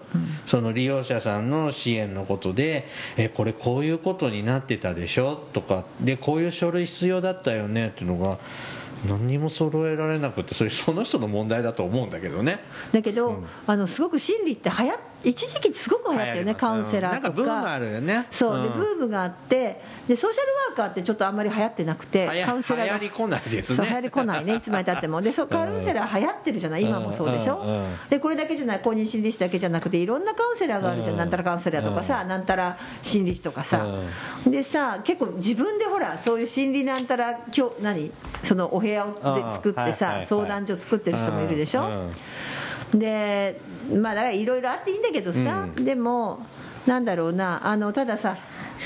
Speaker 1: その利用者さんの支援のことでえこれこういうことになってたでしょ？とかでこういう書類必要だったよね？っていうのが何にも揃えられなくてそれその人の問題だと思うんだけどね。
Speaker 2: だけど、あのすごく心理ってはや一時期すごく流行ったよねカウンセラーと
Speaker 1: なんかブームあ
Speaker 2: か
Speaker 1: るよね。
Speaker 2: そう。で
Speaker 1: ん。
Speaker 2: ブームがあってでソーシャルワーカーってちょっとあんまり流行ってなくてカウンセラーが。
Speaker 1: 流行りこないですね。
Speaker 2: 流行りこないねいつまでたっても。でそうカウンセラー流行ってるじゃない今もそうでしょ、でこれだけじゃない公認心理師だけじゃなくていろんなカウンセラーがあるじゃん、
Speaker 1: うん。
Speaker 2: なんたらカウンセラーとかさ、なんたら心理師とかさ、でさ結構自分でほらそういう心理なんたら今日何？そのお部屋をで作ってさ、相談所作ってる人もいるでしょ、
Speaker 1: うん。
Speaker 2: でまあだからいろいろあっていいんだけどさ、
Speaker 1: うん。
Speaker 2: でもなんだろうな。あのたださ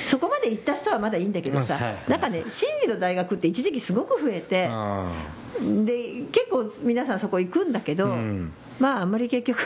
Speaker 2: そこまで行った人はまだいいんだけどさ、なんかね心理の大学って一時期すごく増えて、で結構皆さんそこ行くんだけど、
Speaker 1: うん。
Speaker 2: まああんまり結局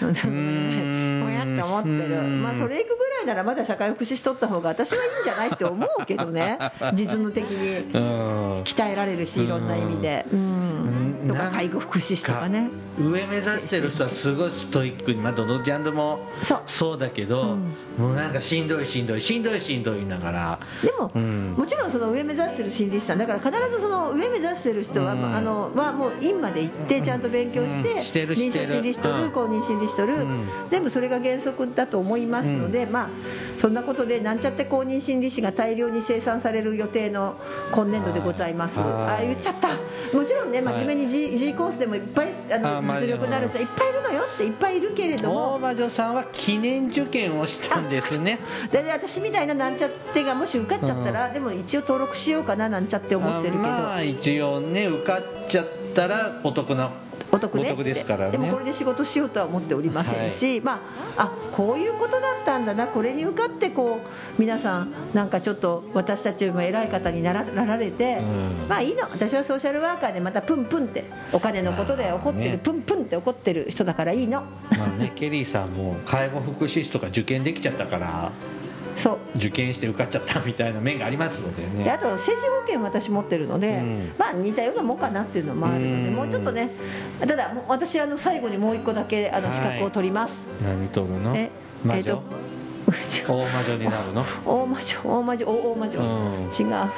Speaker 2: ごめ ん。ねこうやって思ってる。
Speaker 1: うん
Speaker 2: まあそれ行くぐらいならまだ社会福祉士取った方が私はいいんじゃないって思うけどね。実務的に。
Speaker 1: うん。
Speaker 2: 鍛えられるしいろんな意味で。うん。とか介護福祉士とかね。
Speaker 1: 上目指してる人はすごいストイックに、まあ、どのジャンルも
Speaker 2: そう。
Speaker 1: だけど、もうなんかしんどいしんどいしんどいしんどい言いながら。
Speaker 2: でも、
Speaker 1: うん。
Speaker 2: もちろんその上目指してる心理師さんだから必ずその上目指してる人は、
Speaker 1: うん。
Speaker 2: あのはもう院まで行ってちゃんと勉強して,、臨床心理師取る、
Speaker 1: うん。
Speaker 2: 公認心理師取る、
Speaker 1: うん。
Speaker 2: 全部それが原則だと思いますので、まあそんなことでなんちゃって公認心理師が大量に生産される予定の今年度でございます。
Speaker 1: はい。
Speaker 2: あ言っちゃった。もちろんね真面目に G,、G コースでもいっぱいあの実力のある人いっぱいいるのよっていっぱいいるけれども。
Speaker 1: 大魔女さんは記念受験をしたんですね。
Speaker 2: でで私みたいななんちゃってがもし受かっちゃったら、でも一応登録しようかななんちゃって思ってるけど、
Speaker 1: まあ一応ね受かっちゃったらお得な
Speaker 2: お得ですって
Speaker 1: ですからね。
Speaker 2: でもこれで仕事しようとは思っておりませんし、まああこういうことだったんだなこれに受かってこう皆さんなんかちょっと私たちよりも偉い方にならなられて、
Speaker 1: うん。
Speaker 2: まあいいの。私はソーシャルワーカーでまたプンプンってお金のことで怒ってる、
Speaker 1: まあね。
Speaker 2: プンプンって怒ってる人だからいいの。
Speaker 1: まあねケリーさんも介護福祉士とか受験できちゃったから
Speaker 2: そう。
Speaker 1: 受験して受かっちゃったみたいな面がありますのでね。
Speaker 2: であと精神保険私持ってるので、
Speaker 1: うん。
Speaker 2: まあ似たようなもんかなっていうのもあるので
Speaker 1: うん。
Speaker 2: もうちょっとねただ私あの最後にもう一個だけあの資格を取ります、
Speaker 1: 何取るの？
Speaker 2: えっと
Speaker 1: 大魔女。になるの？
Speaker 2: 大魔女。大魔女。大大魔女、
Speaker 1: うん。
Speaker 2: 違う。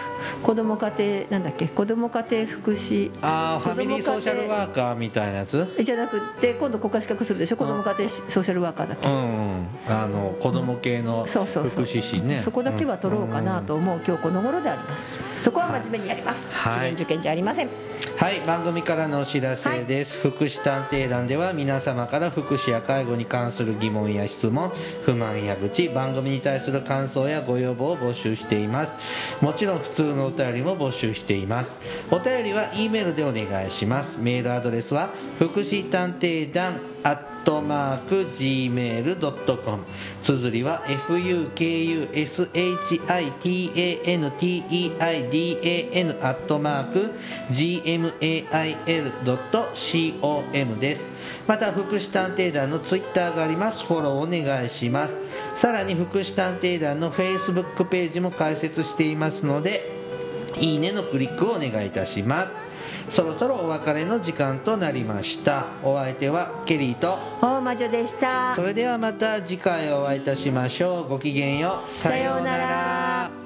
Speaker 2: 子ども家庭なんだっけ？子ども家庭福祉。
Speaker 1: ああファミリーソーシャル
Speaker 2: ー
Speaker 1: ワーカーみたいなやつ？
Speaker 2: じゃなくて今度国家資格するでしょ？子ども家庭ソーシャルワーカーだっけ、
Speaker 1: うんあの子供系の
Speaker 2: そうそうそう。
Speaker 1: 福祉士ね。
Speaker 2: そこだけは取ろうかなと思う、今日この頃であります。そこは真面目にやります、
Speaker 1: はい。
Speaker 2: 受験じゃありません。
Speaker 1: はい。番組からのお知らせです、福祉探偵団では皆様から福祉や介護に関する疑問や質問不満や愚痴番組に対する感想やご要望を募集しています。もちろん普通のお便りも募集しています。お便りは E メールでお願いします。メールアドレスは福祉探偵団アットマーク Gmail.com 綴りは fukushitanteidan アットマーク gmail.com です。また福祉探偵団のツイッターがあります。フォローお願いします。さらに福祉探偵団のフェイスブックページも開設していますので
Speaker 3: いいねのクリックをお願いいたします。そろそろお別れの時間となりました。お相手はケリーと
Speaker 2: 大魔女でした。
Speaker 3: それではまた次回お会いいたしましょう。ごきげんよう。
Speaker 2: さようなら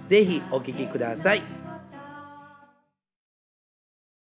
Speaker 3: ぜひお聴きください。